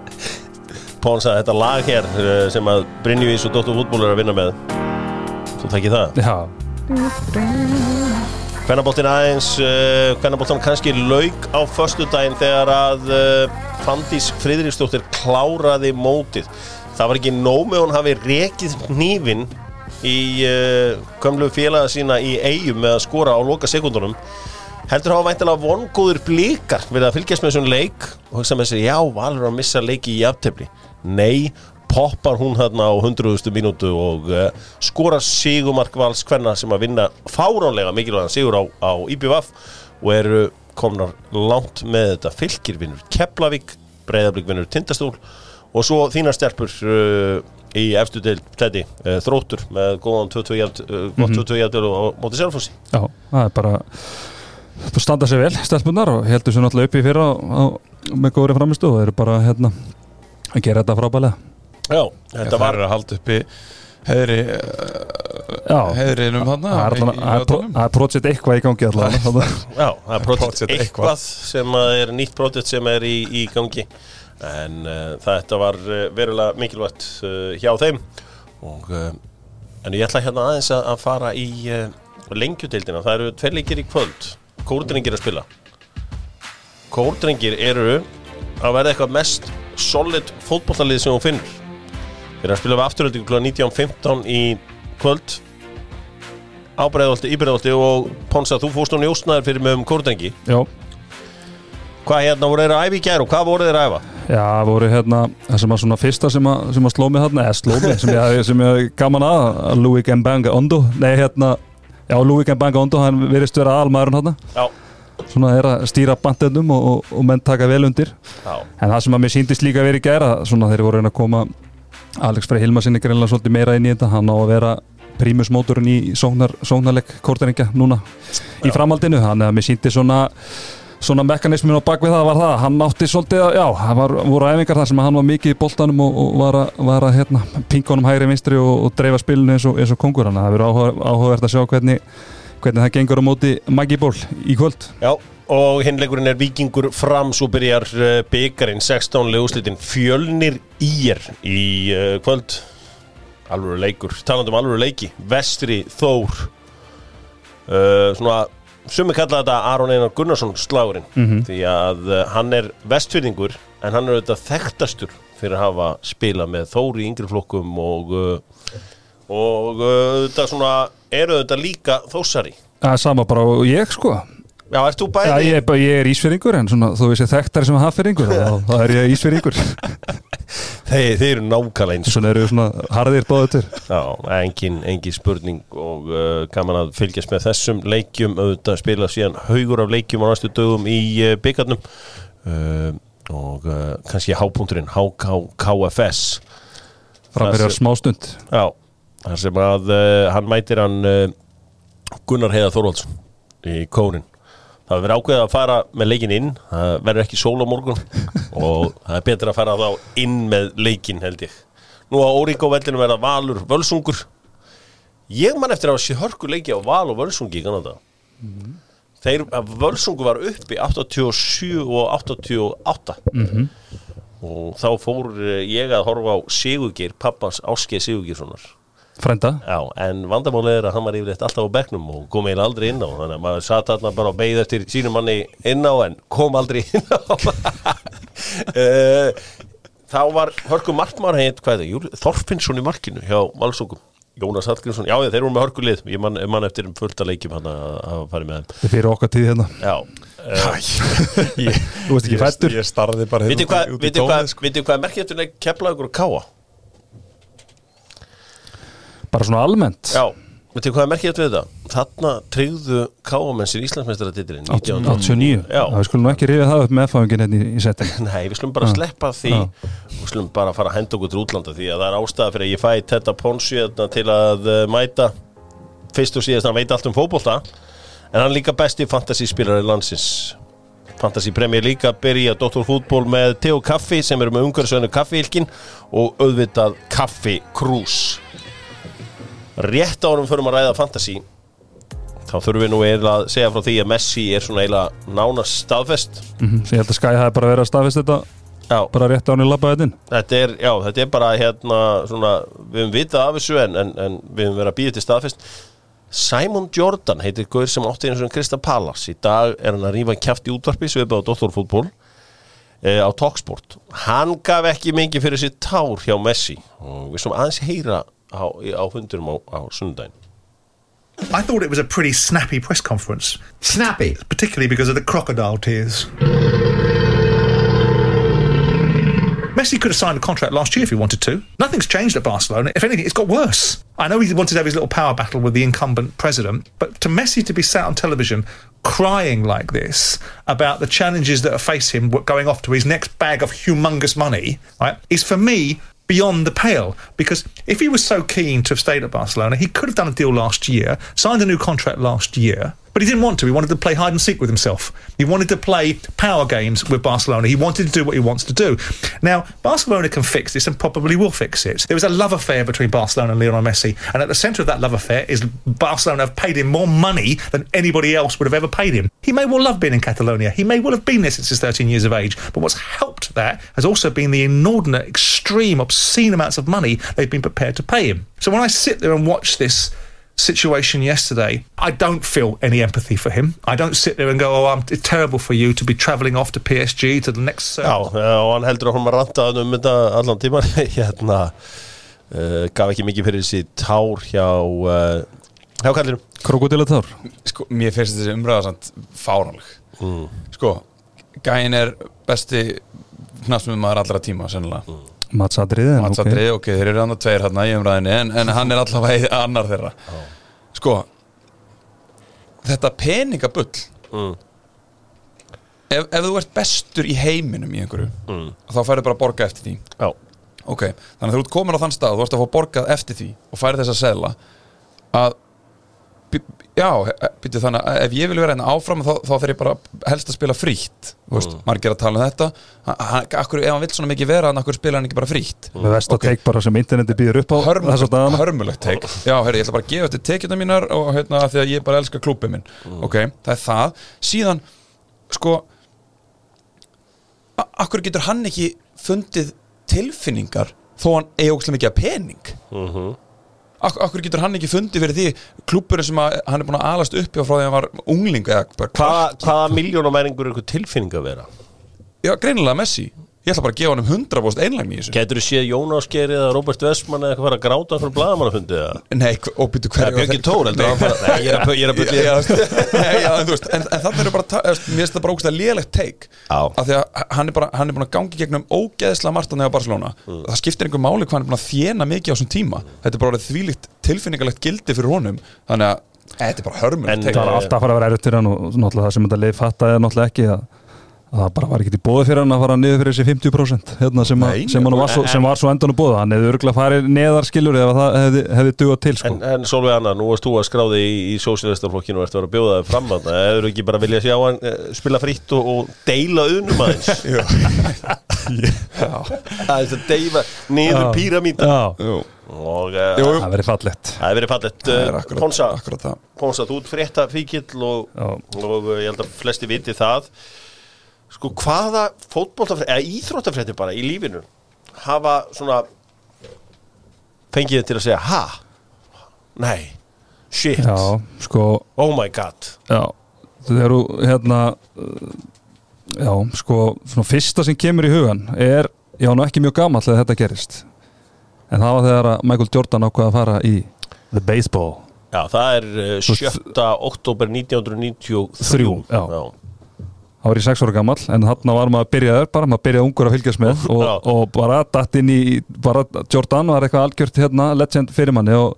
Pón sagði þetta lag hér eh, sem að Brynjuvís og Dóttur Fútból er að vinna með. Þú takkir það? Já, Kvennaboltin aðeins, uh, kvennaboltan kannski lauk á föstudaginn þegar að uh, Fandís Friðriksdóttir kláraði mótið. Það var ekki nóg með hún hafi rekið hnífin í uh, gömlu félaga sína í eigum með að skora á loka sekundunum. Heldur hafa væntalega vongóður blíkar við að fylgjast með þessum leik og hugsa með sér, já, valur að missa leiki í aftefli. Nei, poppar hún hérna á 100. mínútu og uh, skora sigumark vals hvenna sem að vinna fáránlega mikilvægan sigur á, á IBVF og eru komnar langt með þetta. Fylgir vinnur Keflavík, Breiðablík vinnur Tindastól og svo þínar stelpur uh, í efstu til tæti uh, þróttur með góðan 22 jafn, uh, gott 22 jafn og mótið sjálfhúsi já, það er bara þú standa sér vel, stelpunar og heldur sér náttúrulega upp í fyrra á, á, með góðri framistu og eru bara hérna að gera þetta frábælega Já, þetta var að halda uppi heiðri Já, heiðrinum hann það er projekt eitthvað í gangi allavega Já, það er projekt eitthvað, sem er nýtt projekt sem er í, í gangi. En uh, þetta var uh, verulega mikilvægt uh, hjá þeim. Og uh, en ég ætla hérna aðeins að, að fara í uh, lengjudeildina, það eru tveir leikir í kvöld. Kórdrengir að spila. Kórdrengir eru að verða eitthvað mest solid fótbollalið sem hún finnur Þeir eru að spila við afturöldi kl. 19.15 í kvöld. Á breiðolti, í breiðolti og Ponsa, þú fórst hún njóstnaður fyrir með um kórdrengi Já, Hvað hérna voru þeir að æfa í og hvað voru þeir að æfa? já, voru hérna það sem að svona fyrsta sem að, sem að sló mig þarna eða sló mig, sem ég, sem ég gaman að að Louis Gambanga Ondo. Nei hérna, já Louis Gambanga Ondo hann virðist vera almaðurinn þarna. Já, svona að stýra bandendum og, og, og menn taka vel undir. Já, en það sem að mér síndist líka verið í gæra svona þeir voru reyna að koma Alex Frey Hilmarsinni greinlega svolítið meira inn í þetta. Hann á að vera prímusmótorinn í sóknar, sóknarleik kórtæringja núna í framhaldinu, þannig að mér síndi svona svona mekanismin á bakvið það var það hann átti svolítið að, já, það var, voru æfingar þar sem hann var mikið í boltanum og, og var að, var að hérna, pinkonum hægri vinstri og, og dreifa spilinu eins og, eins og kongur hann það verður áhuga, áhugavert að sjá hvernig hvernig það gengur á móti Maggi Ból í kvöld. Já Og hinleikurinn er vikingur fram Svo byrjar uh, byggarinn 16 legurslitin Fjölnir ír í uh, kvöld. Alvöru leikur. Talandi um alvöru leiki Vestri Þór. Uh, Svona sumi kalla þetta Aron Einar Gunnarsson slagurinn. Því að hann er vestfyrningur en hann er auðvitað þekktastur fyrir að hafa spilað með Þóri yngri flokkum og og auðvitað svona eru auðvitað líka þósari Það er sama bara og ég sko Já, ert þú Já, bæði? ég, er bara- ég er ísfyrringur en svona, þú veist ég þekktari sem haffyrringur þá, þá er ég ísfyrringur Þeir, þeir eru nákvæmlega eins. Svona eru svona harðir báðutur Já, engin, engin spurning og uh, gaman að fylgjast með þessum leikjum. Auðvitað spila síðan haugur af leikjum á næstu dögum í uh, byggarnum uh, og uh, kannski hápunkturinn HK KFS Framverjar Það sé- smá stund Já, þar sem að uh, hann mætir hann uh, Gunnar Heiða Þorvaldsson í kórin Það verið ákveðið að fara með leikin inn. Það verður ekki sól á morgun og það er betra að fara þá inn með leikin held ég. Nú á Óríkó vellinu verða Valur Völsungur. Ég man eftir að sé hörku leiki á Val og Völsungi í Kanada. Þeir, að Völsungu var uppi 87 og 88 og þá fór eh, ég að horfa á Sigurgeir, pappans Áskeið Sigurgeirssonar Frænda. Já, en vandamálið er að hann var yfirleitt alltaf á bekknum og kom eiginlega aldrei inn á. Þannig að maður satt þarna bara og beigð eftir sínum manni inn á en kom aldrei inn á. Eh, Þá var hörku markmann heit, hvað er það, Júl- Þorfinnsson í markinu hjá Valsungum Jónas Hallgrímsson, já þeir voru með hörku lið ég man, man eftir um fullt að leikjum hann að fara með. Þeim er fyrir okkar tíð hérna. Já, ég, Þú veist ekki fættur ég starði bara hérna vitið hvað, sko. er merkjættuleg keflaður og káa? Bara svona almennt Já, veitir hvað er merkilegt við þetta? Þarna tryggðu káamensir Íslandsmeistaratitilin 89 Já. Það við skulum ekki rifja það upp með fáingin hérna í, setting Nei, við slum bara Já. sleppa því Já. Við slum bara fara að henda okkur til útlanda Því að það er ástæða fyrir að ég fæ þetta Ponsi þarna til að uh, mæta Fyrst og síðast hann veit allt um fótbolta En hann er líka besti fantasy-spilari landsins Fantasy Premier líka byrja Dr. Fútból með te og kaffi sem eru með umhverfisöðinu kaffihylkin og auðvitað kaffi krús Rétt árum fyrir að ræða fantasy þá þurfum við nú eiginlega að segja frá því að Messi er svona eiginlega nánast staðfest. Mm Ég held að Skye hafi bara verið að staðfist þetta Já, bara rétt á hann í labbaðið inn. Þetta er, þetta er bara hérna svona, við höfum vitað af þessu en, en, en við höfum verið að býða til staðfest. Simon Jordan heitir Gaur sem átti eins og Krista Pallas í dag er hann að rífa kjaft í útvarpi svipað á Dóttorfútból e, á Talksport. Hann gaf ekki mikið fyrir sér tár hjá Messi og við sem aðeins heyra á, á hundurum á, á sundaginn I thought it was a pretty snappy press conference, Snappy. particularly because of the crocodile tears. Messi could have signed a contract last year if he wanted to. Nothing's changed at Barcelona. If anything, it's got worse. I know he wanted to have his little power battle with the incumbent president, but to Messi to be sat on television crying like this about the challenges that face him going off to his next bag of humongous money, right, is for me beyond the pale. Because if he was so keen to have stayed at Barcelona, he could have done a deal last year, signed a new contract last year, but he didn't want to. He wanted to play hide and seek with himself. He wanted to play power games with Barcelona. He wanted to do what he wants to do. Now, Barcelona can fix this and probably will fix it. There was a love affair between Barcelona and Lionel Messi, and at the centre of that love affair is Barcelona have paid him more money than anybody else would have ever paid him. He may well love being in Catalonia. He may well have been there since his 13 years of age. But what's helped that has also been the inordinate, extreme, obscene amounts of money they've been prepared to pay him. So when I sit there and watch this situation yesterday, I don't feel any empathy for him. I don't sit there and go, oh, I'm, it's terrible for you to be travelling off to PSG to the next Já, circle. og hann heldur að hún að ranta um þetta allan tíman hérna uh, gaf ekki mikið fyrir þessi tár hjá uh, hjá kallinum Krokodillatár sko, mér finnst þessi umræða samt fáranleg Mm. sko, gæin er besti knastmið maður allra tíma sennilega Matsadriðin Matsadri, ok, þeir eru annað tveir hérna í umræðinni en, en hann er allavega annar þeirra. Sko þetta peningabull Mm. ef, ef þú ert bestur í heiminum í einhverju Mm. þá færðu bara að borga eftir því. Já, ok, þannig að þú ert komin á þann stað þú ert að fá borgað eftir því og færið þess að segla að já, byrju þannig að ef ég vil vera hérna áfram þá, þá þeir ég bara helst að spila frítt þú veist, margir að tala um þetta. Hann, hann, akkur, ef hann vill svona mikið vera hann, akkur spila hann ekki bara frítt? Með vest að teik bara sem interneti býður upp á að hörmulegt, teik já, herri, ég ætla bara að gefa þetta tekjuna mínar og hérna, því að ég bara elska klúbið minn. Ok, það er það, síðan sko akkur getur hann ekki fundið tilfinningar þó hann eigi ógæslega mikið af pening? Ak akkur getur hann ekki fundið fyrir því klúburinn sem að, hann er búin að alast upp frá því að hann var ungling eða Hvaða, hvaða miljónamæringur er einhver tilfinning að vera? Já, greinilega Messi Ég ætla bara að gefa hann um 100% einlægni í þessu. Getur þú séð Jón Ásgeir eða Robert Westman eða eitthvað fara að gráta fyrir blaðamannafundið eða? Nei, og byrju Eða hverju Björki Tór, heldur Nei, ég er að, er að byrja en, en, en þannig er bara Mér finnst það bara ógæslega lélegt teik Já. af Því að hann er bara, hann er búin að gangi gegnum ógeðslega margt að nefna Barcelona. Mm. Það skiptir einhver máli hvað hann er búin að þjena mikið á þessum tíma. Þetta er bara orðið þvílíkt tilfinningalegt gildi fyrir honum. Þannig að þetta er bara En hörmulegt teik það var alltaf að fara að vera erut fyrir hann og náttúrulega það sem þetta leið fattaði er náttúrulega ekki að, að það bara var ekki í bóði fyrir hann að fara niður fyrir þessi 50% hérna sem, Nei, sem, hann var svo, sem var svo endan að bóða hann hefði örgulega farið neðar skilur ef það hefði, hefði dugað til sko. En, en Solveig Anna, nú varst þú að skráði í, í sósílistaflokkinu og ert að vera að bjóða þig fram að það Eður ekki bara vilja sjá hann eh, spila fritt og, og deila unum aðeins? Það er að deila niður píramíta Og jú. það verið fallegt. Það hefur verið fallet akkurat, Ponsa, þú ert frétta fíkill og, ég held að flesti viti það Sko hvaða fótboltafrétt eða íþróttafréttir bara í lífinu hafa svona fengið þið til að segja ha? Nei, shit Já, sko Oh my god Já, það eru hérna uh, Já, sko svona fyrsta sem kemur í hugan er, já, nú ekki mjög gamall þegar þetta gerist en það var þegar Michael Jordan ákvaða að fara í The Baseball Já, það er uh, 7. oktober 1993 já. Það var í sex ára gamall en þarna var maður að byrjaður bara, maður byrjaði ungur að fylgjast með og, og bara datt inn í bara Jordan var eitthvað algjört hérna legend fyrir manni og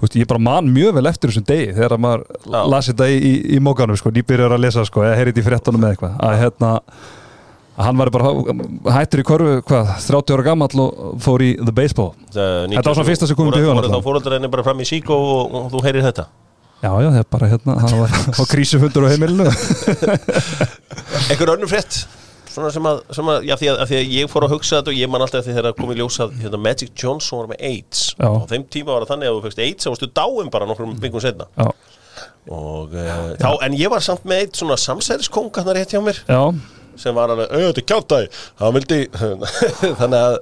veist, ég bara man mjög vel eftir þessum degi þegar maður Já. lasi þetta í, í, í mókanum sko, nýbyrjar að lesa sko, eða heyrið í fréttunum með eitthvað að hérna hann var bara hættur í korfu hvað, 30 ára gamall og fór í The Baseball Þetta var svona fyrsta sem kom upp í hugann Þá alltaf. fóröldarinn bara fram í sík og, og þú heyrir þetta já, já, það er bara hérna á krísufundur á heimilinu. Önnur frétt? Svona sem að, sem að, já því að, því að ég fór að hugsa þetta og ég man alltaf eftir þegar komið ljósað hérna, Magic Johnson var með AIDS. Já. og þeim tíma var það þannig að þú fegst AIDS þá varstu dáin bara nokkrum byggum setna já, og uh, þá, en ég var samt með eitt svona samsæriskonga þarna rétt hjá mér. Já, sem var alveg, auðvitað vildi þannig, að,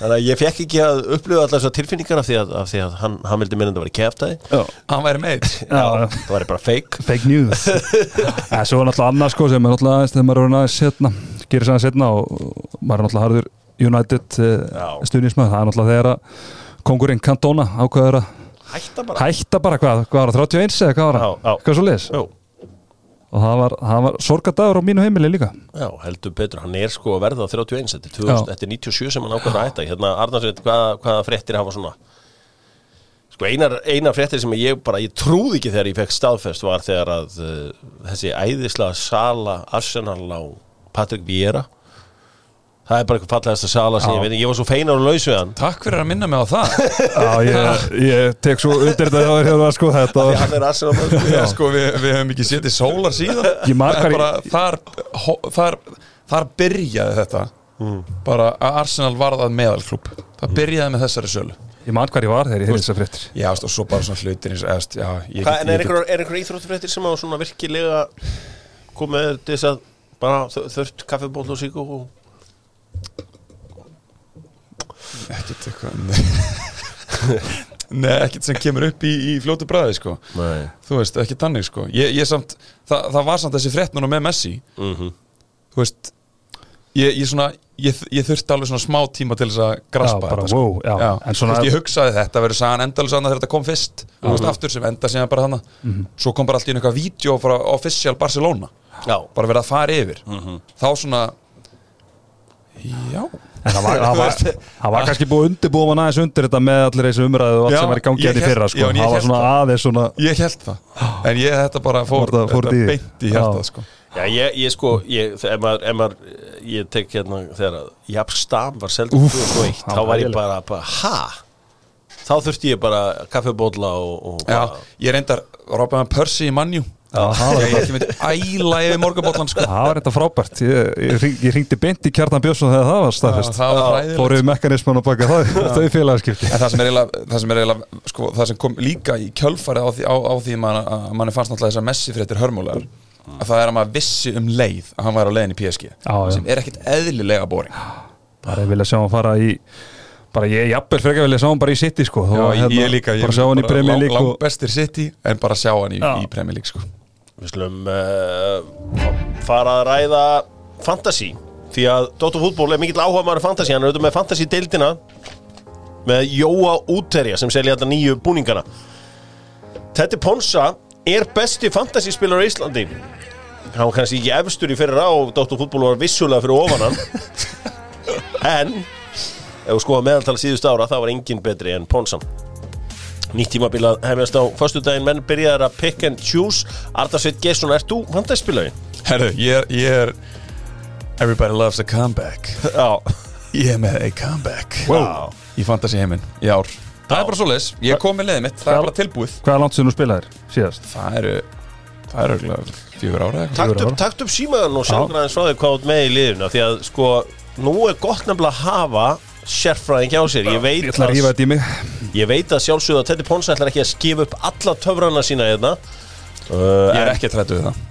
þannig að ég fekk ekki að upplifa þessar tilfinningar af því að, af því að hann, hann vildi minna að það var kjátaði já, Hann væri meit það var bara fake. Fake news. Svo er náttúrulega annað sko sem er náttúrulega aðeins þegar maður er aðeins setna gerir sæðan setna og maður er náttúrulega harður United Já. uh, stuðnismæð, það er náttúrulega þegar að kongurinn Cantona ákveður að hætta bara. Hætta bara hvað, hvað var það, 31 eða hvað var það, hvað svo leis Jú. Og það var, var sorgadagur á mínu heimili líka. Já, heldur betur, hann er sko að verða á 31, þetta er, 2000, Já. þetta er 97 sem hann ákveður að hætta hérna Arnarsveit, hvaða, hvaða fréttir hafa svona? Sko einar, einar fréttir sem ég bara, ég trúði ekki þegar ég fekk staðfest var þegar að uh, þessi æðislega sala Arsenal á Patrick Vieira það er bara eitthvað fallegasta sala sem Já. ég veit, ég var svo feinar og laus við hann. Takk fyrir að minna mig á það. Já, ég, ég tek svo undir þetta þegar það var sko þetta því var, hann er Arsenal sko. Já, sko, við, við hefum ekki setið sólar síðan. Ég ég- bara, þar, þar, þar byrjaði þetta. Bara að Arsenal varð að meðalklúb það byrjaði með þessari sölu. Ég man hvað ég var þegar ég heyrði þessar fréttir. Já, og svo bara svona hlutir eins og eðst, já, ég Hvað, en er ég einhver, er einhver íþróttufréttir sem á svona virkilega komið til þess að bara þurft kaffiból og sík og ekkert eitthvað Nei, ekkert sem kemur upp í, í fljótu bræði sko. Nei þú veist, ekki tannig sko. ég, ég samt, það, það var samt þessi frétt núna með Messi mm þú veist ég, ég, svona, ég, ég þurfti alveg svona smá tíma til þess að graspa Já, bara, þetta sko. wow, já. En svona- veist, ég hugsaði þetta verður sagan endalus annað þegar þetta kom fyrst þú veist, aftur sem enda síðan bara hana Mhm. svo kom bara allt í eitthvað vídeo frá official Barcelona Já, bara verið að fara yfir Mhm. þá svona já En það var, það var, það var kannski búið undirbúið mann aðeins undir þetta með allir þessu umræðu og allt Já, sem var í gangi ég hérna í fyrra sko. já, það var svona aðeins svona ég held það en ég þetta bara fór, það- fór þetta beint í hjartað sko. Já, ég, ég sko, ég, ef maður, ef maður, ég tek hérna þegar að Japp Stam var seldur Úff, 2001, það þá var ég bara, bara, ha? Þá þurfti ég bara kaffibólla og, og já, ég reyndar Robin Persie í mannjú ég myndi æla yfir morgabóllan sko. Það var þetta frábært. Ég, ég, ég ringdi beint í Kjartan Björnsson þegar það var staðfest. það var Fóruð mekanisman og baka það, þau félagskipti En það sem er eiginlega, það sem er eiginlega sko, það sem kom líka í kjölfarið á því, á, á því man, að manni fannst náttúrulega þessar messi fréttir hörmulegar að það er að maður vissi um leið að hann væri á leiðin í PSG já. sem er ekkit eðlilega boring. Bara ég vilja sjá hann fara í bara ég jafnvel frekar vilja sjá hann bara í City sko. Já, ég, ég líka, ég bara sjá hann í Premier lang, League lang og, bestir City en bara sjá hann í, í Premier League sko. Við slum uh, fara að ræða fantasy því að Dóttur fútból er mikill áhuga maður fantasy. Hann er auðvitað með fantasy deildina með Jóa Úterja sem selja þetta nýju búningana. Tetti Ponsa er besti fantasy spilar á Íslandi. Hann var kannski ekki efstur í fyrra og Dóttur fútból var vissulega fyrir ofan hann. En ef við skoðum meðaltala síðustu ára það var engin betri en Ponsan Nýtt tímabil að hefjast á föstudaginn. Menn byrjaðar að pick and choose. Arda Sveit Gesson, ert þú fantaspilari? Herru, ég ég er Everybody loves a comeback. Já. Ég er með a comeback. Wow. Í fantasy heiminn í ár. Það er bara svo leis, ég kom með liðið mitt. Það er bara tilbúið. Hvað er langt sem þú spilaðir síðast? Það eru, það eru örugglega fjögur ára eitthvað. Takt upp, símaðan og aðeins frá því hvað ert með í liðinu Því að sko, nú er gott nefnilega að hafa sérfræðing hjá sér. Ég Ég veit, ætla að ég veit að sjálfsögðu að Teddy Ponsa ætlar ekki að skifa upp alla töfrana sína hérna. Uh, Ég er ekki að trættu við það.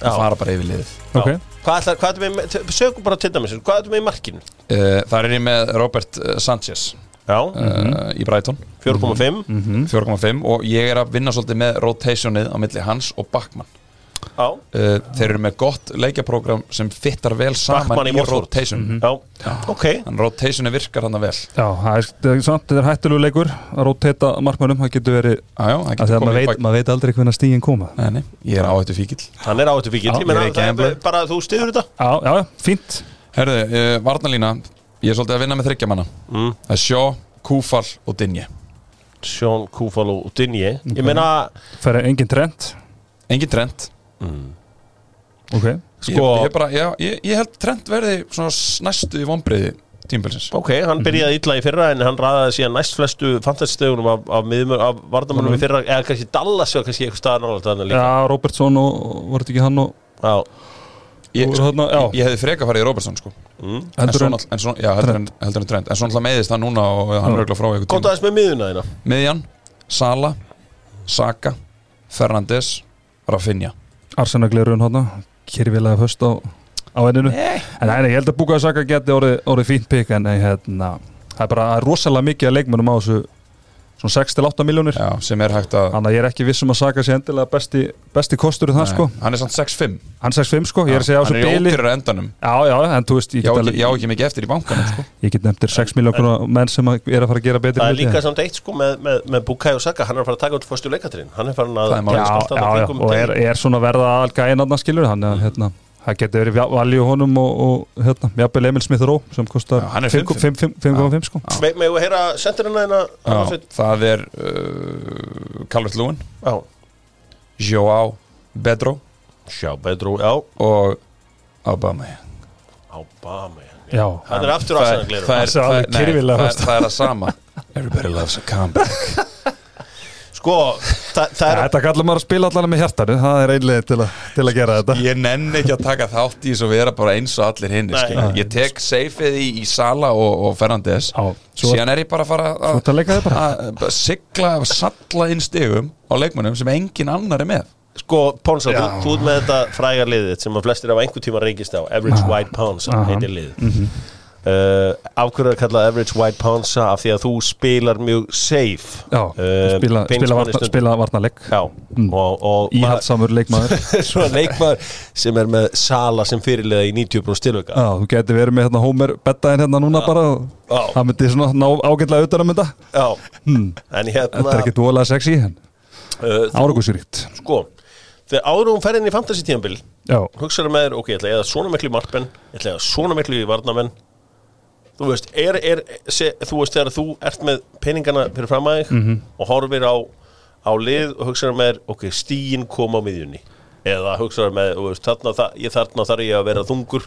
Það fara bara yfir liðið. Ok, Hvað ætlar, sögum bara til dæmis Hvað er með í markinu? uh, Það er ég með Robert uh, Sanchez Já, uh, í Brighton. 4,5 4,5 og ég er að vinna svolítið með rotationið á milli hans og Backman uh, Þeir eru með gott leikjaprógram sem fittar vel saman Bachmann í í, rotation. Já, ok. Þannig rotationi virkar hann vel. Já, það er, samt, þetta er hættulegu leikur að róteta markmannum, það getur verið Já, já, það að getur maður veit, mað veit aldrei hvernig stígin koma. Nei, nei, ég er áhættu fíkil Hann er áttu fíkil, Já, ég meina ég það er gambler. bara þú stiður þetta? Já, já, já, fínt. Herðu, uh, Varnalína Ég er svolítið að vinna með þryggja manna. Mm. Það er Sjó, Kúfal og Dinje Sean Kúfal og Dinje Ég meina, Færi engin trend Engin trend Ok, sko ég, ég, bara, já, ég, ég held trend verði næstu í vonbreiði tímbilsins Ok, hann byrjaði illa í fyrra en hann ræðaði síðan næst flestu fantastistögunum af, af, af vardamannum í fyrra eða kannski Dallas eða kannski eitthvað líka. Já, Robertson og, og var þetta ekki hann og Já, ég, þarna, já. ég, hefði freka farið í Robertson sko. mm. en heldur svo náttúrulega meiðist það núna og hann auðvitað frá eitthvað tíma. aðeins með miðuna þína. Miðjan, Sala, Saka Fernandes, Rafinha Arsenaglerun hann Kyrfilega föst á, á enninu. En nei, nei, ég held að Bukaði Saka geti orðið, orðið fínt pikk En hérna, það er bara rosalega mikið að leikmennum á þessu Svona 6-8 miljónir já, sem er hægt að Þannig að ég er ekki viss um að Saka sé endilega besti, besti kostur Nei, sko. hann er samt 6-5 Hann 6-5 sko, ég er að segja á hann þessu er í ódýrar endanum. Já, já, en þú veist, ég á ekki, ekki mikið eftir í bankanum sko. ég get nefndir 6 miljónir menn sem er að fara að gera betri Það er líka samt eitt sko með, með, með Bukai og Saka. Hann er að fara að taka út fyrstu leikatrinn hann er farin að er málið, Já, já, og er, er svona verða algæðin aðna skilur hann að hérna, það getur verið valju honum og, og hérna, jafnvel Emil Smith Rowe sem kostar Já, hann er 5,5 sko. Me- Megum við heyra Já, Arnar Sveinn? það er uh, Calvert Lúin Joao Bedro sjá, Bedrú, já. Og Obama Obama Já, er aftur það, að er- fast. er- það er að sama. Everybody loves a comeback Sko, það, það er Þetta kallar maður að spila allan með hjartanu. Það er einlega til, að- til að gera þetta. Ég nenni ekki að taka þátt í þessu og vera bara eins og allir hinn. Ég tek seifið í, í Sala og, og Fernandes. Síðan er ég bara að fara að að sigla og salla inn stigum á leikmönnum sem engin annar er með. Sko, Ponsa, þú, þú með þetta frægar liðið sem að flestir af einhver tíma reykist á. Average White Ponsa Aha. heitir liðið uh, Af hverju er að kalla Average White Ponsa af því að þú spilar mjög safe. Já, Eh, spila, spila, varna, spila og, og Íhaldsamur leikmaður. Svona leikmaður sem er með Sala sem fyrirliða í 90% stilvöka Já, þú geti verið með hérna Homer bettaðin hérna núna bara Já. það myndi svona ná ágætlega utan að mynda hmm. en Þetta hérna er ekki dvolega sexy uh, þú- árangusríkt Sko, þegar áður hún fer inn í fantasy tíðanbill Já, hugsaðu með þér, ok, ég ætla að eða svona miklu markmenn ég ætla að eða svona miklu varnamenn þú veist, er, er se, þú veist þegar þú ert með peningana fyrir fram að þig Mhm. og horfir á, á lið og hugsaðu með ok, stíin kom á miðjunni eða hugsaðu með, þú veist, þarna, það, ég þarna þarf ég að vera þungur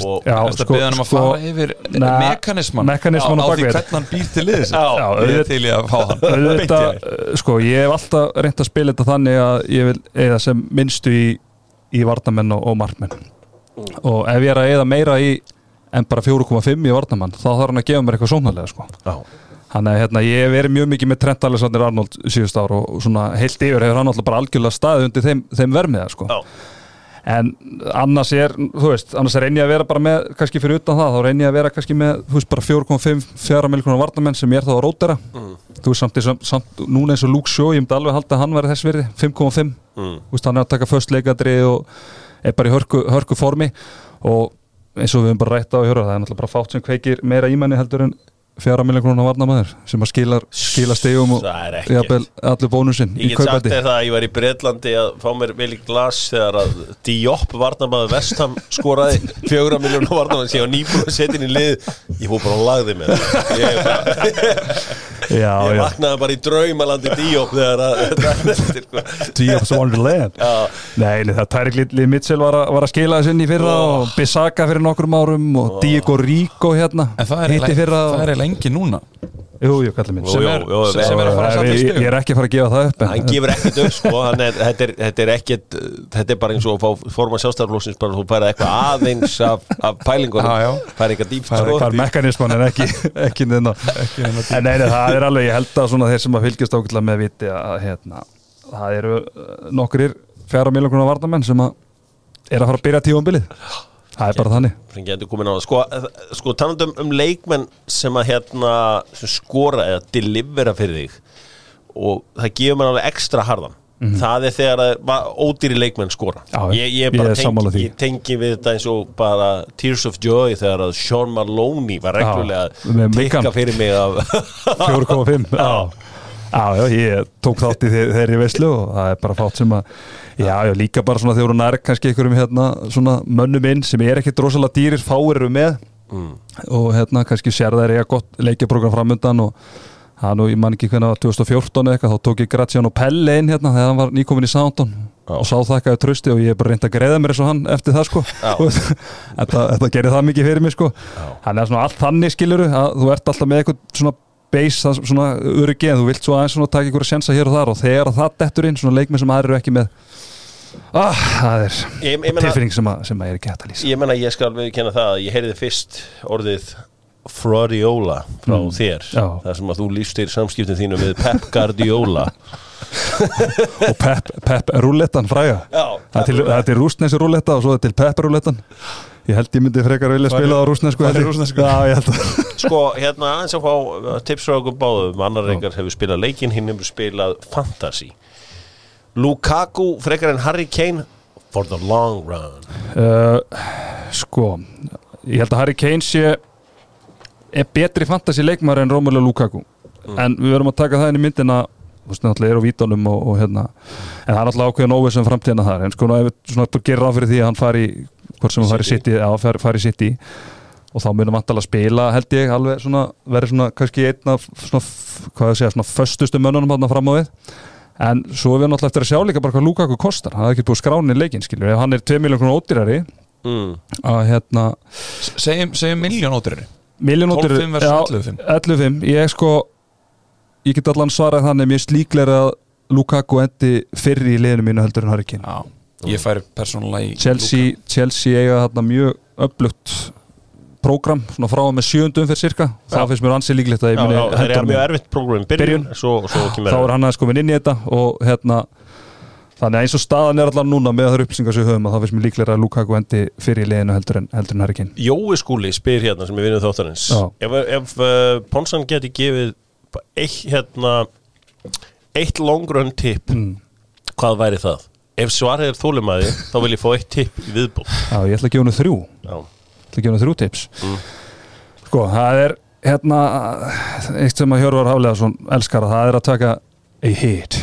og Þetta sko- beða hann um að sko- fara yfir mekanisman á á, því hvernig hann býr til liðið Já. Ég til í að fá hann þær. uh, sko, ég hef alltaf reynt að spila þetta þannig að ég vil eða sem minnstu í, í varnamenn og, og markmenn og ef ég er að eða meira í en bara 4,5 í varnamann þá þarf hann að gefa mér eitthvað sóknarlega sko. Þannig að hérna, ég hef verið mjög mikið með Trent Alexander Arnold síðust ár og svona heilt yfir hefur hann alltaf bara algjörlega staðið undir þeim, þeim vermiða sko. En annars er, þú veist annars reyni ég að vera bara með, kannski fyrir utan það þá reyni ég að vera kannski með, þú veist, bara 4,5 4 miljonar varnamenn sem ég er þá að rótera þú veist, samt, samt, samt núna eins og Luke Shaw, ég myndi alveg halda að hann verði þess virði 5,5, Mm. þú veist, hann er að taka eins og við höfum bara rætt á að höra, það er náttúrulega bara fátt sem kveikir meira ímenni heldur en fjara miljonar varnamæður sem að skila, skila stegum og jafnvel allir bónusinn Ég get sagt þér það að ég var í Breitlandi að fá mér vel í glas þegar að Diop varnamaður Vestham skoraði fjögra miljónu varnamaður sem ég var nýbúin að setja inn í lið. Ég fór bara og lagði mér. Ég, bara, Já, ég já, vaknaði bara í draumalandi Diop að. Diop's Wonderland Nei, það Tærik Lilli Mitchell var, að- var að skila þessu inn í fyrra og Bissaka fyrir nokkrum árum og Diego Rico hérna er hitti eiginlega fyrra það er engin núna. Jú, jú, kallið minn. Jú, sem jú, er, jú, sem, við- sem er að fara safna í stigum. ég er ekki að fara að gefa það upp hann gefur ekkert upp sko, er, þetta, er, þetta er ekkert þetta er bara eins og að fá forma sjálfstæðarflóksins bara þú færði eitthvað aðeins af, af pælingunum, Já, já. færði eitthvað dýpt það sko. er mekanisman en ekki, ekki neina en nei, nei, það er alveg, ég held að svona þeir sem að fylgjast ákveðlega með viti að hérna, það eru uh, nokkrir fjara miljonar varnamenn sem að er að fara að byrja tífambilið það er bara þannig. á það sko, sko talandi um, leikmenn sem að hérna sem skora eða delivera fyrir þig og það gefur mann alveg ekstra harðan. Það er þegar ódýri leikmenn skora. Já, ég, ég, ég tengi, ég tengi við þetta eins og bara Tears of Joy þegar að Sean Maloney var reglulega að Wigan. fyrir mig af 4,5 já. Já, já, ég tók þátt í þeir, þeirri veislu og það er bara fátt sem að já, já, líka bara svona þegar hún er kannski einhverjum hérna, svona mönnum inn sem er ekkit rosalega dýrir, fáir eru með. Og hérna kannski sér þær eiga gott leikjaprogram framöndan og það er nú, ég man ekki hvernig það var 2014 eða eitthvað, þá tók ég Graziano Pelle inn hérna þegar hann var nýkomin í Soundon og sá þakkaði trösti og ég er bara reynd að greiða mér eins og hann eftir það sko. Þetta gerir það mikið fyrir mig sko. Hann er svona allt þannig skiluru að þú ert alltaf með eitthvað svona base, það svona öryggi en þú vilt svo aðeins svona taka ykkur að sensa hér og þar og þegar það dettur inn svona leikmenn sem aðrir eru ekki með ah, það er ég, ég tilfinning sem, að, sem að er ekki hægt að lýsa. Ég, meina, ég skal við kenna það að ég heyrði fyrst orðið Frodiola frá þér Já. þar sem að þú lístir samskiptin þínu við Pep Guardiola. Og Pep, Pep Rúlettan fræga það er til, rústnesi rúletta og svo er til Pep Rúlettan ég held ég myndi frekar vilja spila á rústnesku? Já, ég held að Sko, hérna aðeins að fá uh, tips frá okkur báðum. Annar reyndar hefur spilað leikinn, hinn hefur spilað fantasy. Lukaku frekar en Harry Kane for the long run. Uh, sko ég held að Harry Kane sé er betri fantasy leikmar en Romelu Lukaku. En við verðum að taka það inn í myndina. Þú veist, náttúrulega er á vítunum og, og hérna. En það er náttúrulega ákveðin óvið sem framtíðina þar. En sko, nú ef svona gerir ráð fyrir því að hann fari hvort sem hann fari sitt í, í og þá munum vantalega spila held ég alveg svona, verið svona kannski einn af svona, hvað ég segja, svona föstustu mönnunum hann fram á við. En svo er við náttúrulega eftir að sjá líka bara hvað Lukaku kostar, hann er ekki búið skráni leikinn skilur, ef hann er 2 miljón krónu ódýrari mm. að hérna segjum, segjum miljón ótrýri miljón ódýrari 12,5 versus 11,5. 11,5, ég sko ég get allan svarað þannig mér slíklega að Lukaku endi fyrri í liðinu mínu heldur en Harry Kane. Já, ég færi persónulega í Chelsea, Chelsea eiga þarna mjög öflugt prógram, svona frá og með sjöundum fyrir cirka, það finnst mér ansið líklegt að ég muni það er mjög erfitt prógram byrjun, Byrjun. Þá er hann aðeins komin inn í þetta og hérna þannig að eins og staðan er allan núna með þar upplýsingar sem við höfum að það finnst mér líklega að Lukaku endi fyrir í liðinu heldur en, en Harry Kane Jói skúli spyr hérna sem við vinnum þáttarins Já. ef, ef uh, Ponsan geti gefið eitt hérna eitt long run tip Mm. hvað væri það? Ef svarið er þólumæði þá vil ég fá eitt tip í viðbútt Já, ég ætla að gefa hennu þrjú Já, Ég ætla að gefa þrjú tips. Mm. Sko, það er hérna eitt sem að Hjörvar Hafleðarsson elskar að það er að taka a hit.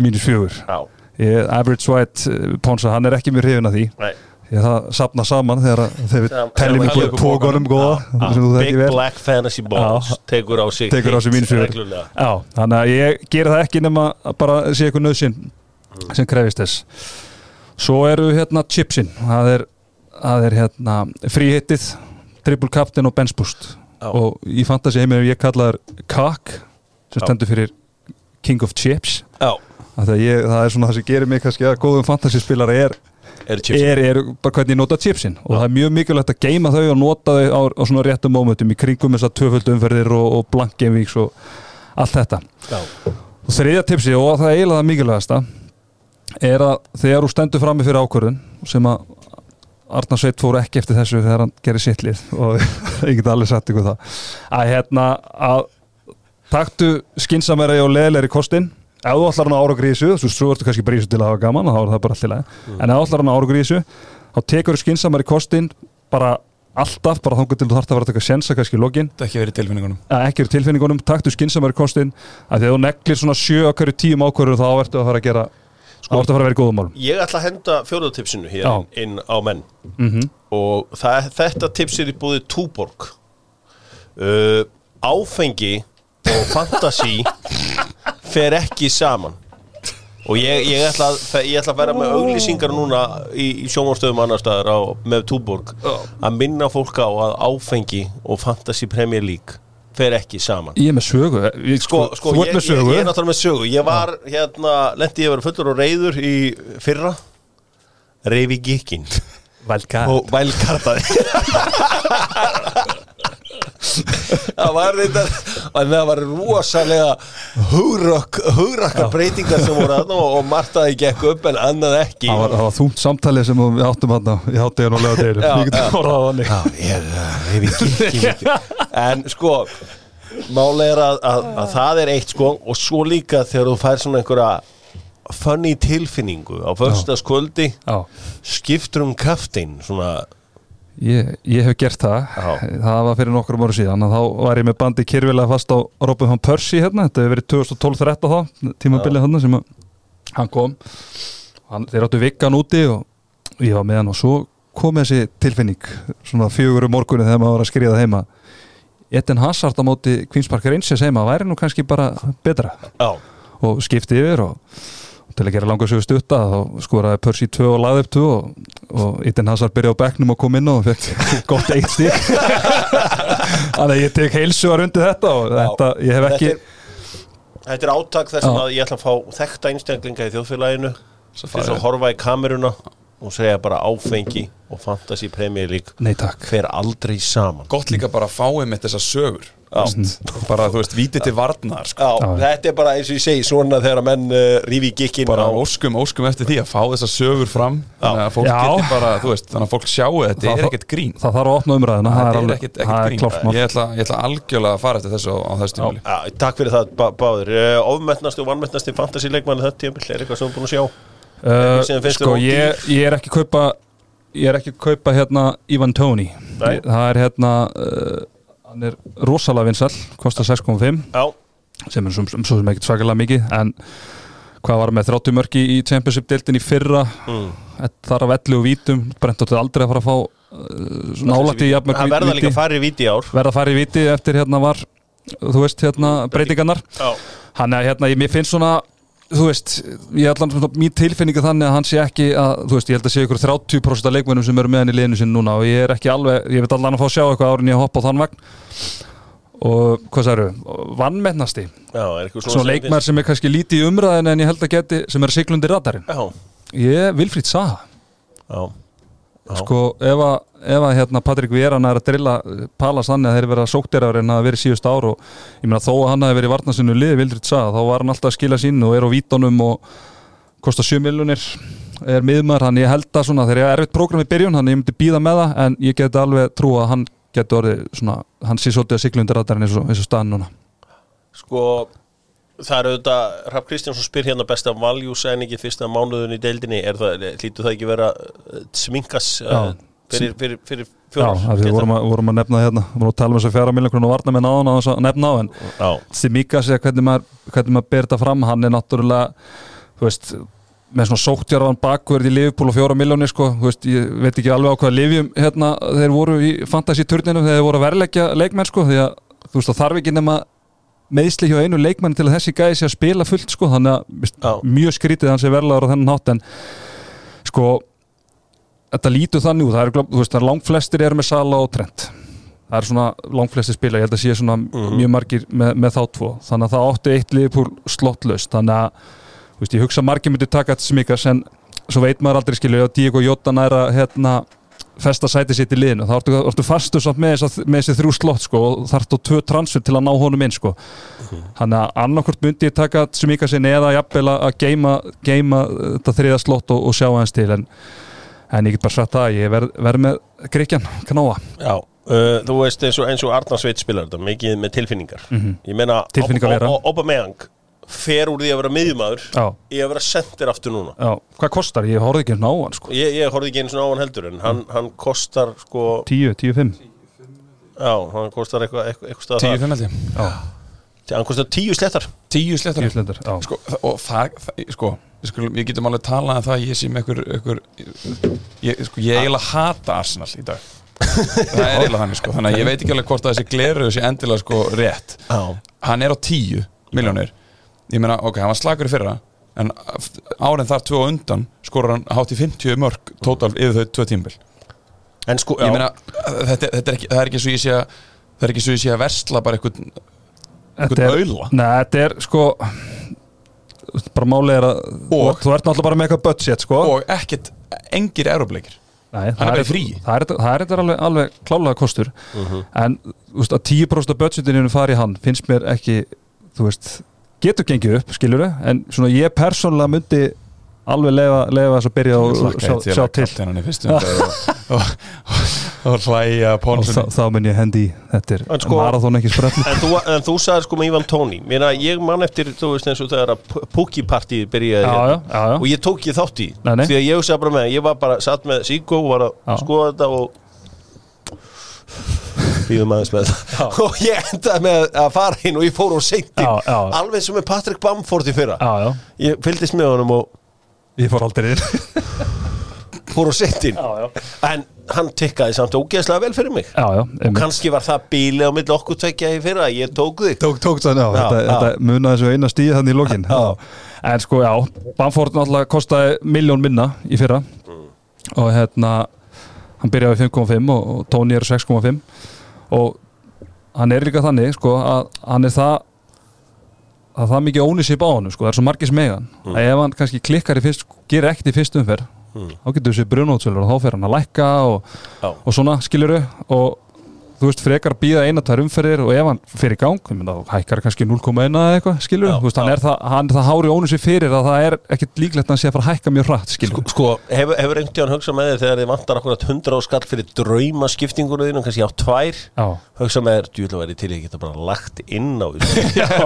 Mínus fjögur. Ég, Average White eh, Ponsa, hann er ekki mjög hrifin að því. Nei. að það sapna saman þegar, þegar við við ykkur tókonum góða Big Black Fantasy Balls tekur á sig mínus fjögur. þannig að ég gera það ekki nema að bara sé eitthvað nöðsinn sem krefist þess. Svo eru hérna chipsin. Það er, það er hérna fríhittið, triple captain og bench boost. Já. og í fantasy heimir ég kallaður CAC sem Já. stendur fyrir King of Chips. Ég, það er svona það sem gerir mig kannski að góðum fantasy spilar er, er er, er bara hvernig ég nota chipsin. Og það er mjög mikilvægt að geima þau og nota þau á, á svona réttum momentum í kringum þessar tvöföldu umferðir og, og blank game weeks og allt þetta. Já, og þriðja tipsi og það er eiginlega það mikilvægasta er að þegar þú stendur frammi fyrir ákvörðun sem að Arnar Sveit fór ekki eftir þessu þegar hann gerir sitt lið og ég get alveg sagt ykkur það. Að hérna að taktu skinsamæri og leðilegri kostinn. Ef þú ætlar hann ára grísu svo, svo ertu kannski bara í þessu til að hafa gaman þá er það bara allt í lagi. En ef þú ætlar hann ára grísu þá tekur þú skinsamæri kostinn bara alltaf, bara þangur til þú þarf að vera að taka sensa kannski í lokin. Þetta ekki verið tilfinningunum. Að ekki eru tilfinningunum, taktu skinsamæri kostinn. Að þegar þú neglir svona sjö okkur tíum ákvörður þá ertu að fara að gera þá ertu að fara að vera í góðum málum. Ég ætla að henda fjóðatipsinu hér Já. inn, á menn. Mm og það, þetta tips er í búið Túborg. Uh, Áfengi og fantasi fer ekki saman. Og ég, ég, ætla að, ég ætla að vera með auglýsingar núna í, í sjónvarstöðum annar staðar á, með Túborg. Að minna fólk á að áfengi og fantasi Premier League fer ekki saman. Ég er með sögu ég, Sko, sko Þú ég, ég, sögu. ég er náttúrulega með sögu. Ég var, hérna, lendi ég að vera fullur og reyður í fyrra. Reyfi gikkin og vælkartaði það var þetta og það var rosalega hugrakk, hugrakka breytingar sem voru aðná og martaði gekk upp en annað ekki. Það var, var þúmt samtalið sem við áttum hann Ég átti uh, reyfi gikkin en sko máli er að, að, að það er eitt sko og svo líka þegar þú fær svona einhverja funny tilfinningu á förstaskvöldi skiptur um kaftin svona ég, ég hef gert það. Já. Það var fyrir nokkrum ára síðan að Þá var ég með bandi kyrfilega fast á Robin van Persie hérna. Þetta hefur verið 2012-13 þá Tímabilið þarna sem hann kom. Hann, Þeir áttu vikkan úti og ég var með hann og svo kom þessi tilfinning svona fjögur um morgunni þegar maður var að skriða heima. Eden Hazard á móti Queens Park Rangers heima væri nú kannski bara betra já, og skipti yfir og til að gera langar sögu stutta þá skoraði Percy 2 og laði upp 2 og, og Itten Hazard byrjaði á bekknum og kom inn og fekk gott eitt stík þannig að ég tek heilsugar undir þetta og þetta, ég hef ekki Þetta er, þetta er átak þess Já. að ég ætla að fá þekta einstaklinga í þjóðfélaginu til að horfa í kameruna og segja bara áfengi og fantasy Premier League nei takk. fer aldrei saman. Gott líka bara að fáið mitt þessar sögur. Bara þú veist, vítið til varnar sko. Já, Já. þetta er bara eins og ég segi svona þegar að menn uh, rífi gikkin bara á óskum, óskum eftir því að fá þessar sögur fram. Þannig að fólk Já. geti bara, þú veist, þannig að fólk sjáu þetta Það- er ekkert grín. það þarf að opna umræðina það er, er ekkert, er grín. ég ætla, ég ætla algjörlega að fara eftir þessu á, á þessu tímuli takk fyrir það bá, báður uh, ofmetnasti og vanmetnasti fantasy leikmann þetta tímabil er eitthvað sem þú búin að sjá uh, sem sko ég, ég er ekki kaupa ég er ekki kaupa hérna Ivan Nei. það er hérna uh, hann er rosalega vinsall kostar 6.5 Já, sem er svo, svo sem ekkert svakalega mikið en hvað var með 30 mörki í Championship-deildin í fyrra? Mm. þar af 11 og vítum brent áttu aldrei að fara að fá uh, nálægt í jafnmörg það verða líka að fara í víti ár. Verða að fara í víti eftir hérna var þú veist hérna breytingarnar. Já, hann er hérna, ég- mér finnst svona þú veist, ég ætla svona mín tilfinningu þannig að hann sé ekki að, þú veist, ég held að sé ykkur 30% af leikmennum sem eru með hann í liðinu sinni núna og ég er ekki alveg, ég veit allan að fá að sjá eitthvað árin ég að hoppa á þann vagn. Og hvað það eru, vannmennasti svona leikmær sem er kannski lítið í umræðin en ég held að geti, sem er siglundi radarinn. Ég, Vilfríð Saha. Já. Sko, ef að, ef að hérna, Patrik Vieran er að drilla Palas þannig að þeir vera sóktir en að vera í síðust ár og ég meina þó að hann hafi verið í varnasinu liði Vilfríð Saha, þá var hann alltaf að skila sín og er á vítunum og kostar 7 miljonir er miðmar, hann ég held að svona, þegar ég er erfitt prógram í byrjun, hann ég myndi býða með það en ég geti alveg trú að hann geti orðið svona, hann sé svolítið að siglundi radarinn eins og, og staðan núna. Sko, það er auðvitað Raff Kristjánsson spyr hérna besta value sæningi fyrsta mánuðun í deildinni. Er það, hlýtu það ekki vera uh, sminkas uh, Já. fyrir, fyrir, fyrir Já, fjórar af því vorum, vorum að nefna það hérna, vorum að tala um þess að fjara miljón krónu varna með náðan á þess að nefna á en eða hvernig maður, maður ber þetta fram. Hann er náttúrulega þú veist, með svona sóktjarðan bakverð í Liverpool og fjóra miljónir sko, þú veist, ég veit ekki alveg á hvað Livjum hérna, þeir voru í fantasy-turninu þegar þeir voru að verleggja leikmenn sko, því að þú veist, það þarf ekki nema meðsli hjá einu leikmenn til að þessi gæði sé að spila fullt sko, þannig að Já. mjög skrítið að hann sé verlaður á þennan hátt en sko þetta lítur þannig út, það er, veist, er langflestir eru með Sala og Trent. Það er svona langflestir spila, ég held að sé svona mjög margir með, með þá tvo. Þannig að það átti eitt liðpúl slottlaust þannig að, veist, ég hugsa að margir myndi taka þetta smikas en svo veit maður aldrei skilju að Diego Jota næra hérna festa sæti sitt í liðinu. Þá ertu, ertu fastur samt með, þessa, með þessi þrjú slott sko, og þarf þú tvö transfer til að ná honum inn sko. þannig að annarkvort myndi ég taka Smíka sinni eða jafnvel að að geima, geima þetta þriða slott og, og sjá hans til en, en ég get bara sagt það að ég verð verð með Gríkjan, Knóa. Já, uh, þú veist eins og, og Arnar Sveit spilar þetta mikið með tilfinningar. Ég meina, Tilfinningar vera. Fer úr því að vera miðjumadur Já. í að vera sendir aftur núna. Já, hvað kostar? Ég horfði ekki á hann sko. Ég, ég horfði ekki einu svona á hann heldur en hann, hann kostar sko 10, 10, 5 Já, hann kostar eitthvað eitthva, eitthva stað 10 fimm held ég. Hann kostar tíu slettar 10 slettar 10 slendar Já, sko, og það, það sko við, skulum, ég getum alveg talað um það að ég sé með ykkur, ykkur ég, sko, ég eiginlega hata Arsenal í dag. Það er eiginlega þannig sko. Þannig að ég veit ekki alveg hvort að þessi gleru sé endilega sko rétt. Já, hann er á 10 miljónir ég meina, ok, hann var slagur í fyrra en árin þar tvö á undan skorur hann hátt í 50 mörg tótal yfir þau tvö tímbil en sko já, ég meina, þetta, þetta er ekki, það er ekki svo ég sé að það er ekki svo ég sé að versla bara er, aula. Nei, þetta er sko bara málið er að Og- þú ert náttúrulega bara með eitthvað budget sko. Og ekkert, engir erubleikir Nei, hann er frí. Það er, það er alveg, alveg klálega kostur. En þú veist, að 10% af budgetinu fari hann finnst mér ekki þú veist, getur gengið upp, skilur en svona ég persónulega myndi alveg lefa, þess að byrja og sjá, sjá til. fyrstum og, hlæja og Pónssoni þá, mun ég hendi í. Þetta er En sko- marathon ekki sprellu En þú, en þú sagði sko með Ivan Tóni. Ég man eftir, þú veist eins og þegar að Púki-partíð byrjaði Já, hérna. já, já. Og ég tók ég þátt í. Nei, nei. Því að ég hugsaði bara með Ég var bara satt með Síko og var að skoða þetta og Býðum aðeins með þetta Og ég endaði með að fara inn og ég fór á seintin Já, já. Alveg og með Patrick Bamford í fyrra. Já, já, Ég fylgdist með honum og ég fór aldrei inn. Fór á seintin Já, já, En hann tikkaði samt ógeðslega vel fyrir mig. Já, já einmitt. Kannski var það bíli á milli okkur tvekja í fyrra Ég tók þig Tók, tók það, já, Já, þetta, þetta munaði þessu eina stíð þannig í lokin. Já. En sko, já, Bamford náttúrulega kostaði miljón minna í fyrra. Og hérna hann byrjaði við 5,5 og, og Tony er 6,5 og hann er líka þannig, sko, að hann er það að það mikið ónisip á hann, sko, það er svo margis megan að ef hann kannski klikkar í fyrst, gerir ekkert í fyrst umferð þá getur þessi brunótsölur og þá fer hann að lækka og, og svona skiluru og þú veist frekar býða eina tvær umferðir og ef hann í gang þá hækkar kannski 0,1 eða eitthvað skiluru, Já, þú veist, hann er það, hann er það hári ónussi fyrir að það er ekkert líklegt að hann sé að fara að hækka mjög hratt skiluru, Sko, hefur, hefur einhvern tíðan hugsað með þér þegar þið vantar akkurat 100 á skall fyrir draumaskiptingur þínu, kannski á tvær? Hugsað með þér, djúlega verið til ég geta bara lagt inn á þessu. Já, já,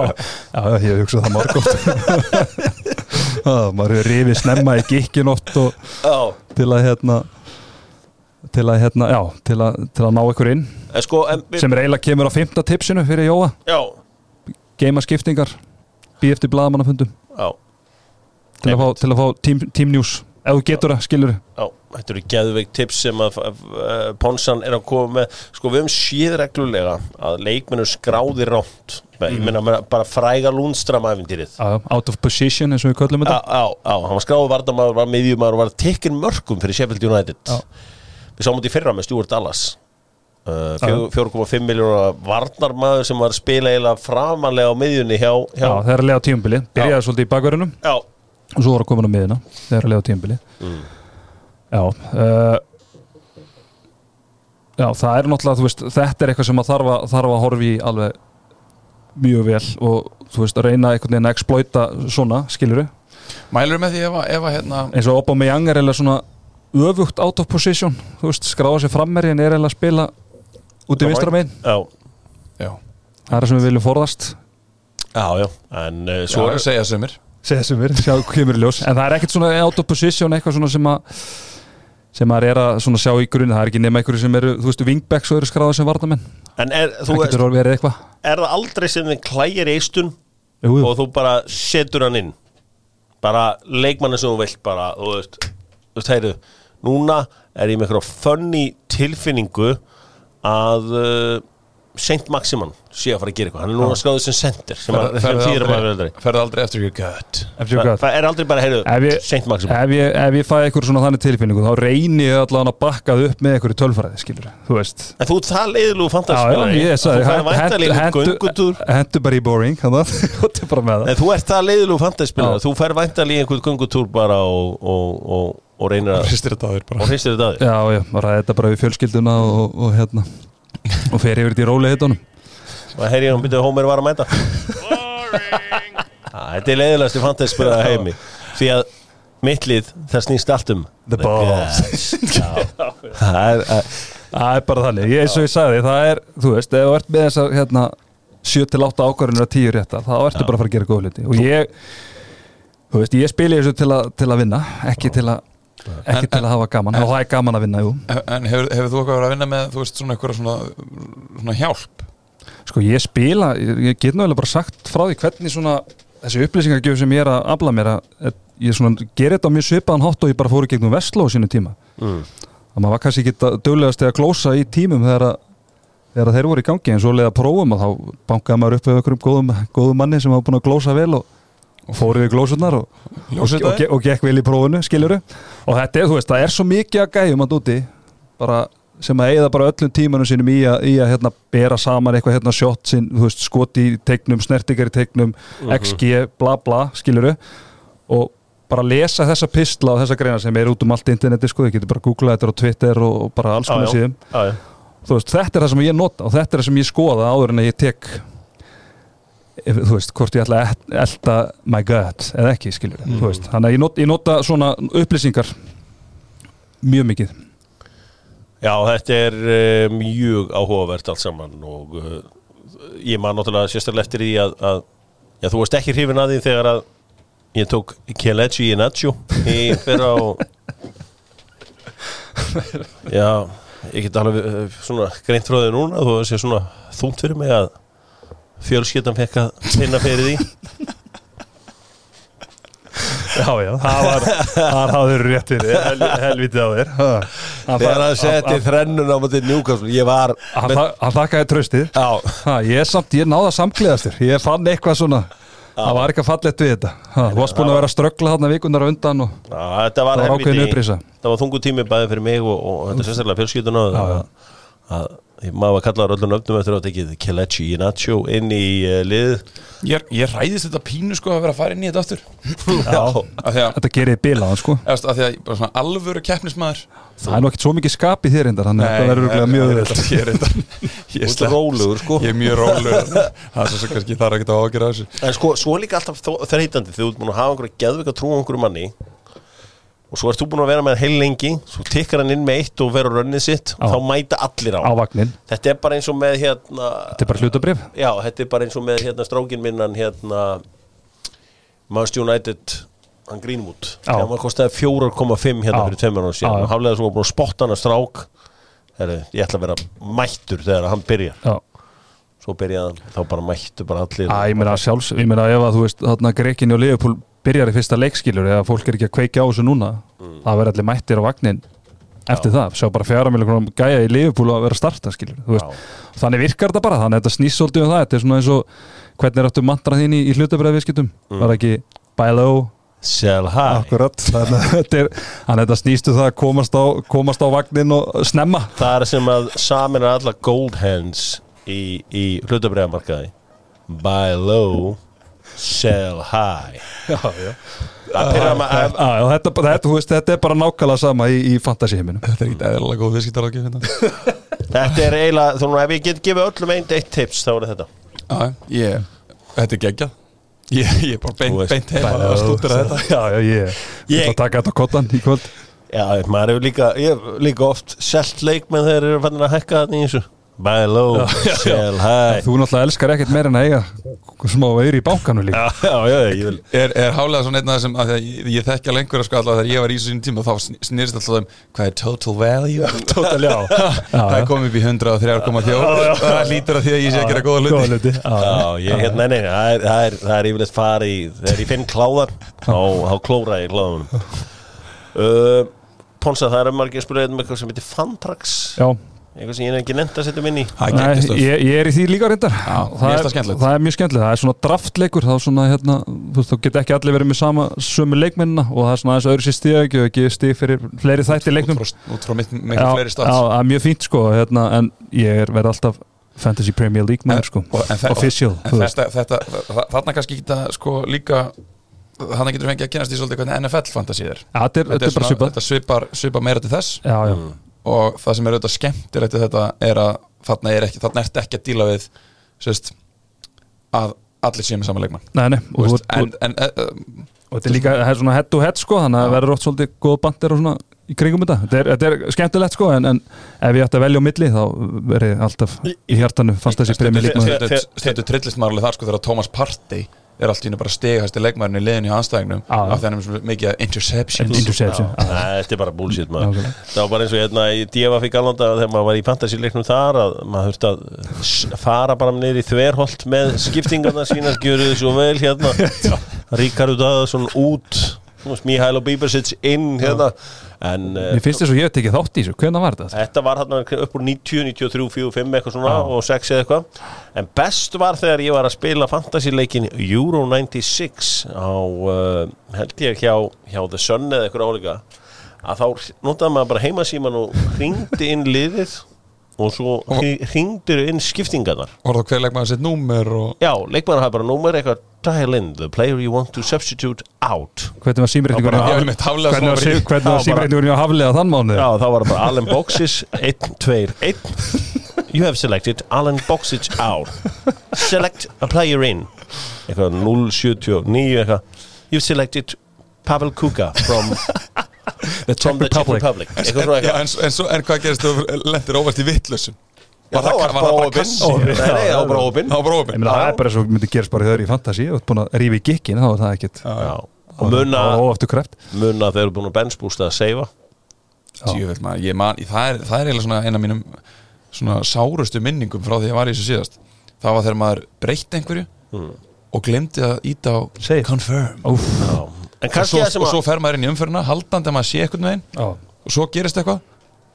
ég hef hugsað það margótt maður til að hérna já, til að, til að ná ykkur inn. En sko en, sem er eiginlega kemur á fymta tipsinu fyrir Jóa. Já, geima skiptingar, býð eftir blaðamannafundum. Já, til til að fá news ef þú getur það, skilur já Þetta eru geðveik tips sem að uh, Ponsan er að koma með. Sko, við höfum séð reglulega að leikmennu skráði rámt. Ég meina meina, bara fræga lúnstramæfindýrið out of position eins og við köllum Já, þetta. Já, já, hann var skráði vardamaður, var miðjumæður og var tekinn mörgum fyrir Sheffield United. Já. Við sáum þetta í fyrra með Stuart Dallas. Uh, Já. fjó- 4,5 miljónar varnarmaður sem var að spila eiginlega framanlega á miðjunni hjá, hjá Já, það er að lega tíumbili, byrjaði svolítið í bakverðinum já, og svo var að koma á miðina það er að lega tíumbili Mm. Já uh, Já, það er náttúrulega, veist, þetta er eitthvað sem að þarf að, þarf að horfi í alveg mjög vel og þú veist, að reyna einhvern veginn að exploita svona, skiluru Mælur með því ef að, hérna eins og Aubameyang er eða svona öfugt out of position, þú veist, skráða sér frammeri en er eða að spila út í vinstra megin. Já, Já, það er það sem við viljum forðast. Já, já. En uh, svo svo er að segja sumir. Segja sem við, sjá en það er ekkert svona out of position eitthvað svona sem að sem maður er að sjá í grunni. Það er ekki nema einhverju sem eru, þú veist, wingbacks og eru skráða sem varnamenn, en er, það veist, getur verið eitthvað. er það aldrei sem þið klægir eistun jú, jú. og þú bara setur hann inn? Bara leikmanni sem þú vilt bara, þú veist, þú veist, heyrðu núna er ég með eitthvað funny tilfinningu að uh, Saint Maximan sé að fara að gera eitthvað, hann er núna skráðið sem center sem, að maður aldrei, aldrei ferðu aldrei eftir your gut. Það, er aldrei bara, heyrðu, Saint Maximan. ef ég, ef ég fæ eitthvað svona þannig tilfinningu þá reyni ég allavega að bakkað upp með einhverju tölfræði, skilur þú veist. En þú það já, fantaspilari hentu bara í boring þú er ert það leiðilegu fantaspilari þú fær væntanlega einhvern göngutúr bara og, og, og og reynir að Hristir þetta á þér bara. Og hristir þetta að þér? Já, já, maður ræði þetta bara við fjölskylduna og, og hérna. Og fer yfir þetta í róli hittunum og heyri hann byrjuð Homer var að mæta. Þetta er leiðilegast í fantasy heimi. Því að mitt lið það snýst allt um The balls. Það er að- Það bara þannig, ég, eins og ég sagði það er, þú veist, ef þú ert með þessar hérna, 7-8 ákvarðunir að 10 rétta þá ertu bara að fara að gera góð hluti. Og ég, þú veist, ég spili þessu til, a, til að vinna, ekki til að ekki En- til að hafa gaman, og það er gaman að vinna, jú. En hefur, hefur þú eitthvað að vinna með þú veist svona eitthvað svona, svona hjálp? Sko ég spila, ég, get náttúrulega bara sagt frá því hvernig svona þessi upplýsingargjöf sem ég er að afla mér að, að ég svona gerir þetta á mjög svipaðan hátt og ég bara fóru gegnum Vestló á sínu tíma. Mm. að maður var kannski ekki döglegast að glósa í tímum þegar, að, þegar að þeir voru í gangi en svo leið að prófum og þá bankaði maður upp við einhverjum góðum, góðum manni sem var búin að glósa vel og, fóru við glósurnar og, og, og, og gekk vel í prófunu, skiluru og þetta er, þú veist, það er svo mikið að gæjum að úti bara sem að eigða bara öllum tímanum sínum í að, í að hérna, bera saman eitthvað hérna shot þú veist, skoti í tegnum, snertingar í tegnum XG, bla bla, skiluru og bara lesa þessa pistla og þessa greina sem er út um allt interneti, sko, þið getur bara googlað þetta á Twitter og, bara alls konar já. þú veist, þetta er það sem ég nota og þetta er það sem ég skoða áður en að ég tek ef, þú veist, hvort ég ætla að et- elta my god eða ekki, skilur Mm. veist, þannig að ég nota, ég nota svona upplýsingar mjög mikið Já, þetta er uh, mjög áhugavert allt saman og uh, ég man náttúrulega sérstaklega eftir því að, að já, þú varst ekki hrifin að því þegar að ég tók Kelechi í Nacho í fyrra og já, ég get alveg uh, svona greint frá því núna þú sé svona þungt fyrir mig að fjölskyldan fekk að finna fyrir því. Já, já, það var þar hafður rétt fyrir hel, helvitið á þér. Hann þegar hann- þrennun á mútið njúkast ég var hann hann þakkaði tröstið Já, ha, ég er samt, ég náða samgleðastur ég fann eitthvað svona. Það var eitthvað fallegt við þetta. Þú varst búin að vera að ströggla þarna vikunar á undan og Já, þetta var, Það var ákveðin helviti- upprisa. Það var þungu tími bæði fyrir mig og, og þetta er sérstaklega fjölskylduna Já, að, já. að, að maður var kallaður öllum öfnum eftir að tekið Kelechi í Nacho inn í uh, lið Ég, ég ræðist þetta pínu sko að vera að fara inn í þetta aftur. Já, því að, þetta gerir bilaðan sko. Eftir, að, því að bara svona alvöru keppnismæður það er nú ekkert svo mikið skap í þér reyndar þannig að þetta verður örugglega mjög er Þú er rólegur, sko. Ég er mjög rólegur. Það er svo kannski ekki að ágjöra þessu. En sko, svo er líka alltaf þreytandi þegar þú ert búin að hafa einhverja geðvika trú á einhverju manni og svo ert þú búin að vera með hann heil lengi svo tikkar hann inn með eitt og vera rönnið sitt og Já. þá mæta allir á. Á Þetta er bara eins og með hérna þetta er bara hlutabrif Já, þetta er bara eins og með hérna strákin minnan hérna Manchester United hann Greenwood. Þegar maður kostaði 4,5 hérna Já. fyrir tveimur og haflega sem var búin að spotta hann að strák. Heru, ég ætla að vera mættur þegar hann byrjar svo byrjaði hann, þá bara mættu bara allir Æ, ég meina sjálfs, ég meina ef að þú veist þarna Grekinni og Liverpool byrjar í fyrsta leikskilur eða fólk er ekki að kveikja á þessu núna það verður allir mættir á vagnin eftir það, sjá bara fjara miljonar gæja í Liverpool að vera starta skilur þannig virkar þetta bara, þannig að þetta snýst svolítið um það, þetta er svona eins og hvernig er áttu mantra þín í, í hlutabræðviskiptum mm. var ekki buy low Sell high. Akkurat, þannig að þetta þannig að þetta snýstu það að komast á, komast á vagnin og snemma. Það er sem að samin er alla gold hands í, í hlutabræðamarkaði buy low sell high. Já, já. það pyrra maður þetta, þetta, þú þetta er bara nákvæmlega sama í, í fantasy heiminum Þetta er ekki eðlilega góð viðskiptaráðgjöf Þetta er eiginlega, þú veist, ef ég get gefið öllum einn eitt tips, þá er þetta. Já, ég, þetta er geggjað. Ég, ég er bara Þú beint, veist, beint heima að stúdira þetta. Já, já, ég Ég ætla að taka þetta á kottan í kvöld. Já, maður hefur líka, líka oft selt leikmenn þegar þeir eru fannin að hækka þannig í þessu Buy low, sell high. Þú náttúrulega elskar ekkert meir en að eiga smá veiru í bánkanu líka. Já, já, já, Er, er hálega svona einn af þessum að að ég, ég þekki alveg einhverja sko alltaf þegar ég var í þessu tíma þá sn- snýrist alltaf um hvað er total value? Total, já. Það er komið upp í 103,4 það lítur að því að ég sé að gera góða ég, hérna, nei, nei, það er, er, er yfirleitt fari þegar ég finn kláðar, þá, klóra ég kláðunum uh, Ponsa, það er margir að spila um eitthvað sem heitir Fantrax. Já. Eitthvað sem ég er ekki nefnt að setja minn í. Það Nei, geggjastöf ég, ég er í því líka reyndar. Já, það, er, það það er mjög skemmtilegt, það er svona draftleikur þá svona hérna, þá geta ekki allir verið með sama sömu leikmennina og það er svona aðeins öðru sér stíð ekki og ekki stíð fyrir fleiri þætti leiknum. út frá, út frá mitt, Já, miklu fleiri já, stats það er mjög fínt sko hérna, en ég er verið alltaf Fantasy Premier League maður sko. Official, þarna kannski geta sko líka þannig getur fengið að kynast í svolítið hvernig NFL fantasy er. Þetta er, þetta er bara svona- svipað. þetta svipar, svipar meira til þess. Já, já, og það sem er auðvitað skemmtilegt við þetta er að þarna er ekki, þarna ert ekki að díla við sérst, að allir séu með sama leikmann. Nei, nei. Þú og, veist, og, en, en, en, og þetta er líka það er svona head to head sko þannig að það verður oft svolítið góð bandir og svona í kringum þetta. Þetta er, þetta er skemmtilegt sko en, en ef ég ætti að velja á milli þá verði alltaf í hjartanu fannst þessi Þegar- þegar- stundu trillist maður. alveg þar sko þegar Thomas Partey er allt í hennu bara stegahæsti leikmærin í liðinu í anstæðingnum af því hann er mikið interceptions. Interception. Já, Nei, þetta er bara bullshit maður. Nákvæmlega. Það var bara eins og hérna í DFF í Galanda þegar maður var í fantasy-leiknum þar að maður þurfti að s- fara bara niður í þverholt með skiptingarna sína gjöru þið svo vel hérna. Ríkardu Daðarsson út Mihailo Bíbersits inn hérna en uh, Mér finnst þess að ég hef tekið þátt í þessu, hvernig var þetta? Þetta var hann upp úr 90, 93, 45 eitthvað svona og 6 eða eitthvað. En best var þegar ég var að spila fantasy-leikin Euro 96 á, uh, held ég hjá, hjá The Sun eða eitthvað álíka að þá notaði maður bara heimasíman og hringdi inn liðið og svo hringdir inn skiptingarnar. Og þá hver leikmærin sitt númer og Já, leikmaður hafa bara númer eitthvað dial in, the player you want to substitute out. Hvernig var vil mitt haflega þann mánuð? Já, þá var það bara Allen Boxes 1, 2, 1 You have selected Allen Boxes out. Select a player in. Eitthvað 079 eitthvað. You've selected Pavel Kuka from, The Czech Republic. Republic. Svona Já, eitthvað en, en, svo, en hvað gerist þú lendir óvart í vittlössum Já, þá var bara opinn Nei, nei, þá var bara opinn Það var bara Ég opinn meina, það er bara svo myndi gerast bara þegar í fantasi og þú ert búin að rífa í gikkin þá er það ekkert og munna og munna þeir eru búin að benchbústa að seifa. Tjöfell maður, ég man, það er, það er eiginlega svona eina mínum svona sárustu minningum frá því ég var í þessu síðast. Það var þegar maður breytti einhverju og glemdi að íta á Save. confirm. En og svo, og svo fer maður inn í umferðina haldandi að maður sé eitthvað meginn já, og svo gerist eitthvað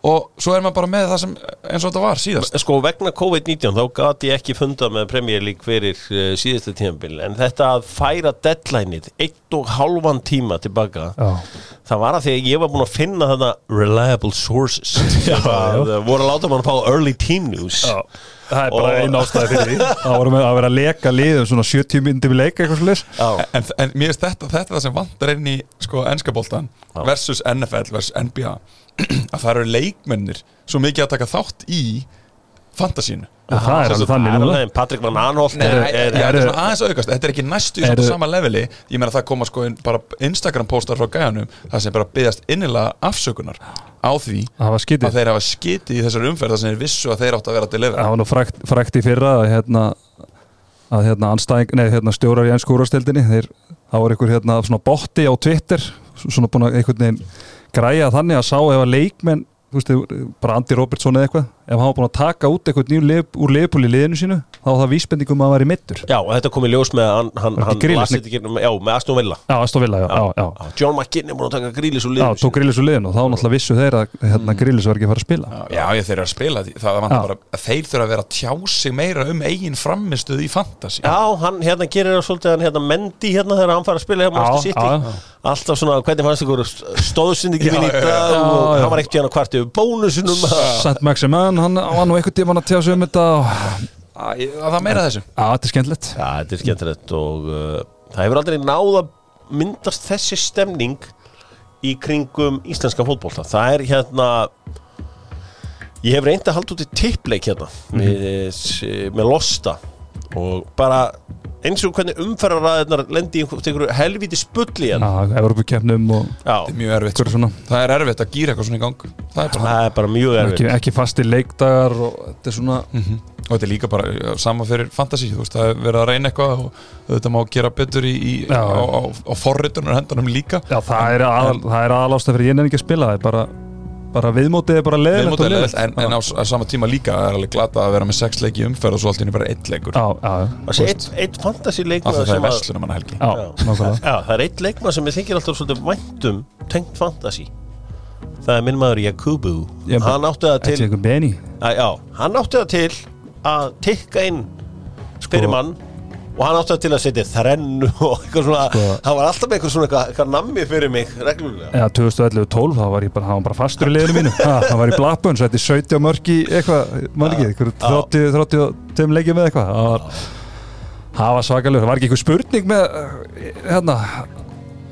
og svo er maður bara með það sem eins og þetta var síðast. Sko vegna COVID-19 þá gati ég ekki fundað með Premier League fyrir uh, síðasta tímabil. En þetta að færa deadlineið eitt og halvan tíma tilbaka já, það var að því að ég var búin að finna þetta reliable sources. Sem að, uh, voru að láta mann að fá early team news. Já Það er bara Og- einn ástæði fyrir því. Það voru með að vera að leka liðum svona 70 myndi við leika eitthvað Já. en, en mér finnst þetta, þetta er það sem vantar inn í sko ennskaboltan versus NFL versus NBA að það eru leikmennir svo mikið að taka þátt í fantasínu Og það er alveg þannig Patrik Van Anholt er, er, er aðeins að aukast. Þetta er ekki næstu í sama leveli. Ég meina það koma sko inn bara Instagram postar frá gæjanum Það sem bara byggðast innilega afsökunar á því að þeir hafa skitið í þessari umferð þar sem þeir vissu að þeir áttu að vera að delivera Það var nú frækt, frækt í fyrra að hérna að hérna hérna stjórar í ennskúrastildinni þeir, það var einhver hérna svona botti á Twitter svona búin að einhvern veginn græja þannig að sá ef að leikmenn þú veist, bara Andy Robertson eða eitthvað ef hann var búin að taka út eitthvað nýjum úr leifbúli liðinu sínu, þá var það vísbendingum að hann var í mittur já, og þetta kom í ljós með hann, hann, hann ekki, já, með Aston Villa. Já, Aston Villa, já, já, já. John McGinn er búin að taka grílis úr Já, liðum tók Grillis úr liðinu og þá náttúrulega vissu þeir að hérna, Grillis var ekki að fara að spila. Já, já, ég þeir eru að spila Það vantar Já. bara að þeir þurfa að vera að tjá sig meira um eigin framistuð í fantasy. Já, hann hérna gerir það svolítið hérna Mendy hérna þegar hann fara að spila hérna Já, já. Alltaf svona, hvernig fannst ykkur stóðsynningi Já, minn í já, dag já, og já. hann var ekkert hérna hvart yfir bónusunum Saint Maximan, hann var nú einhvern tímann að tjá sig um þetta Æ, Það meira þessu. Já, þetta er skemmtilegt. Já, þetta er skemmtilegt og uh, það hefur aldrei náð að myndast þessi stemning í kringum íslenska fótbolta. Það er hérna ég hef reynd að halda út í tippleik hérna með, með losta og bara eins og hvernig umferðaræðinar lendi í einhverju helvíti spulli hérna. Já, Evropakefnum og Já, Það er mjög erfitt svona Það er erfitt að gýra eitthvað svona í gang. Það er bara það er bara mjög erfitt. ekki, ekki fasti leikdagar og þetta er svona og þetta er líka bara sama fyrir fantasy þú veist, það er verið að reyna eitthvað og þetta má gera betur í, í, Já. á, á, á forritunar hendanum líka. Já, það það er aðalásta fyrir ég nefn ekki að spila það er bara, bara viðmótið er bara leðilegt mótum leiðilegt, en, en á, á sama tíma líka er alveg glata að vera með sex leiki umferð og svo allt í henni bara eitt leikur. Eitt, leikmaður því það er verslunum hann helgi. Það er eitt leikmaður sem ég þykir alltaf svolítið væntum tengt fantasy. Það er minn maður Jakubu Hann átti það til hann átti það til að tikka inn fyrir mann og hann átti það til að setja þrennu og eitthvað svona, Sko- hann var alltaf með eitthvað svona eitthvað, eitthvað nammi fyrir mig reglulega. Já, 2011-12 þá var ég bara, hann var bara fastur í liðinu mínu. Ha, hann var í Blackburn, svo þetta er 70 mörg í eitthvað, mann ekki, einhverju 30, 32 leikið með eitthvað. Það var, það var svakalur, það var ekki eitthvað spurning með, eh, hérna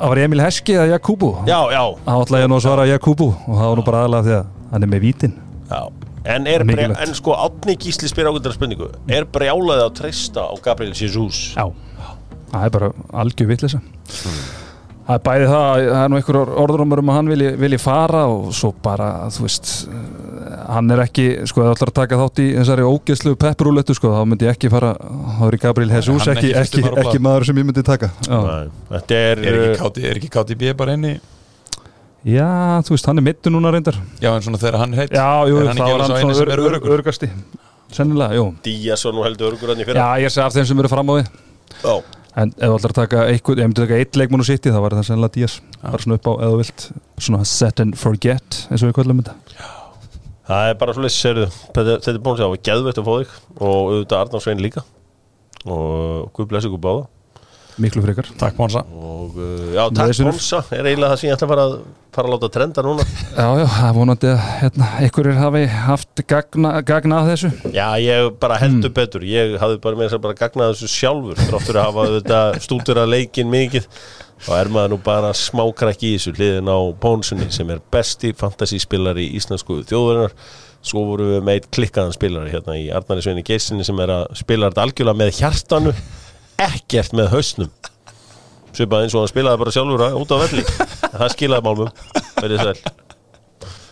það var Emil Heski eða Jakubu? Já, já, Það ætla ég nú að svara Jakubu og það var nú bara aðalega því að hann er með vítin. Já En, er Mikilvægt. en sko, Átni Gísli spyr ákveldra spurningu. Er brjálaði að treysta á Gabriel Jesus? Já. Það er bara algjör vitleysa. Það er bæði það, það er nú einhver orðrumur um að hann vilji, vilji fara og svo bara, þú veist eh, hann er ekki, sko, það ætlar að taka þátt í þessari ógeðslu pepprúletu, sko, þá myndi ég ekki fara, þá er Gabriel Jesus er ekki, ekki ekki, á ekki, maður sem ég myndi taka. Þetta er, Er ekki, er ekki KTB bara inni Já þú veist, hann er mittu núna reyndar. Já, en svona þegar hann heitt Já, jú, Er hann þá ekki var hann svona ör- öruggur? örugasti. Sennilega, jú. Díaz og nú heldur örgur hann í fyrra. Já, ég sé af þeim sem eru fram á því Já. En ef þú ætlar að taka eitthvað, ef myndi taka eitt leikmann og sitt þá var það sennilega Díaz. Bara svona upp á, ef þú vilt svona set and forget, eins og við kvöldum þetta. Það er bara svolítið, serðu Þetta þetta er búin að segja, það var geðveitt að fá þig. Og auðvitað Arnar Svein líka. Og Guð blessi ykkur báða miklu frekar. Takk Mónsa og uh, já, takk Blessunur. Bonsa er eiginlega það sem ég ætla að fara að fara að láta trenda núna. Já, já, það er vonandi að hérna, einhverjir hafi haft gagna, gagna af þessu. Já, ég bara heldur betur. Ég hafði bara með þess að bara gagnað þessu sjálfur þráttur að hafa þetta stútur að leikin mikið. Og er maður nú bara smákrakki í þessu hliðin á Pónsunni sem er besti fantasíspilari í íslensku þjóðurinnar svo voru við með eitt klikkaðan spilari hérna í Arnari Sveini Geisinni sem er að spila þetta algjörlega með hjartanu ekkert með hausnum. Svipað eins og hann spilaði bara sjálfur út á velli. Það skilaði málmum. Verið sæl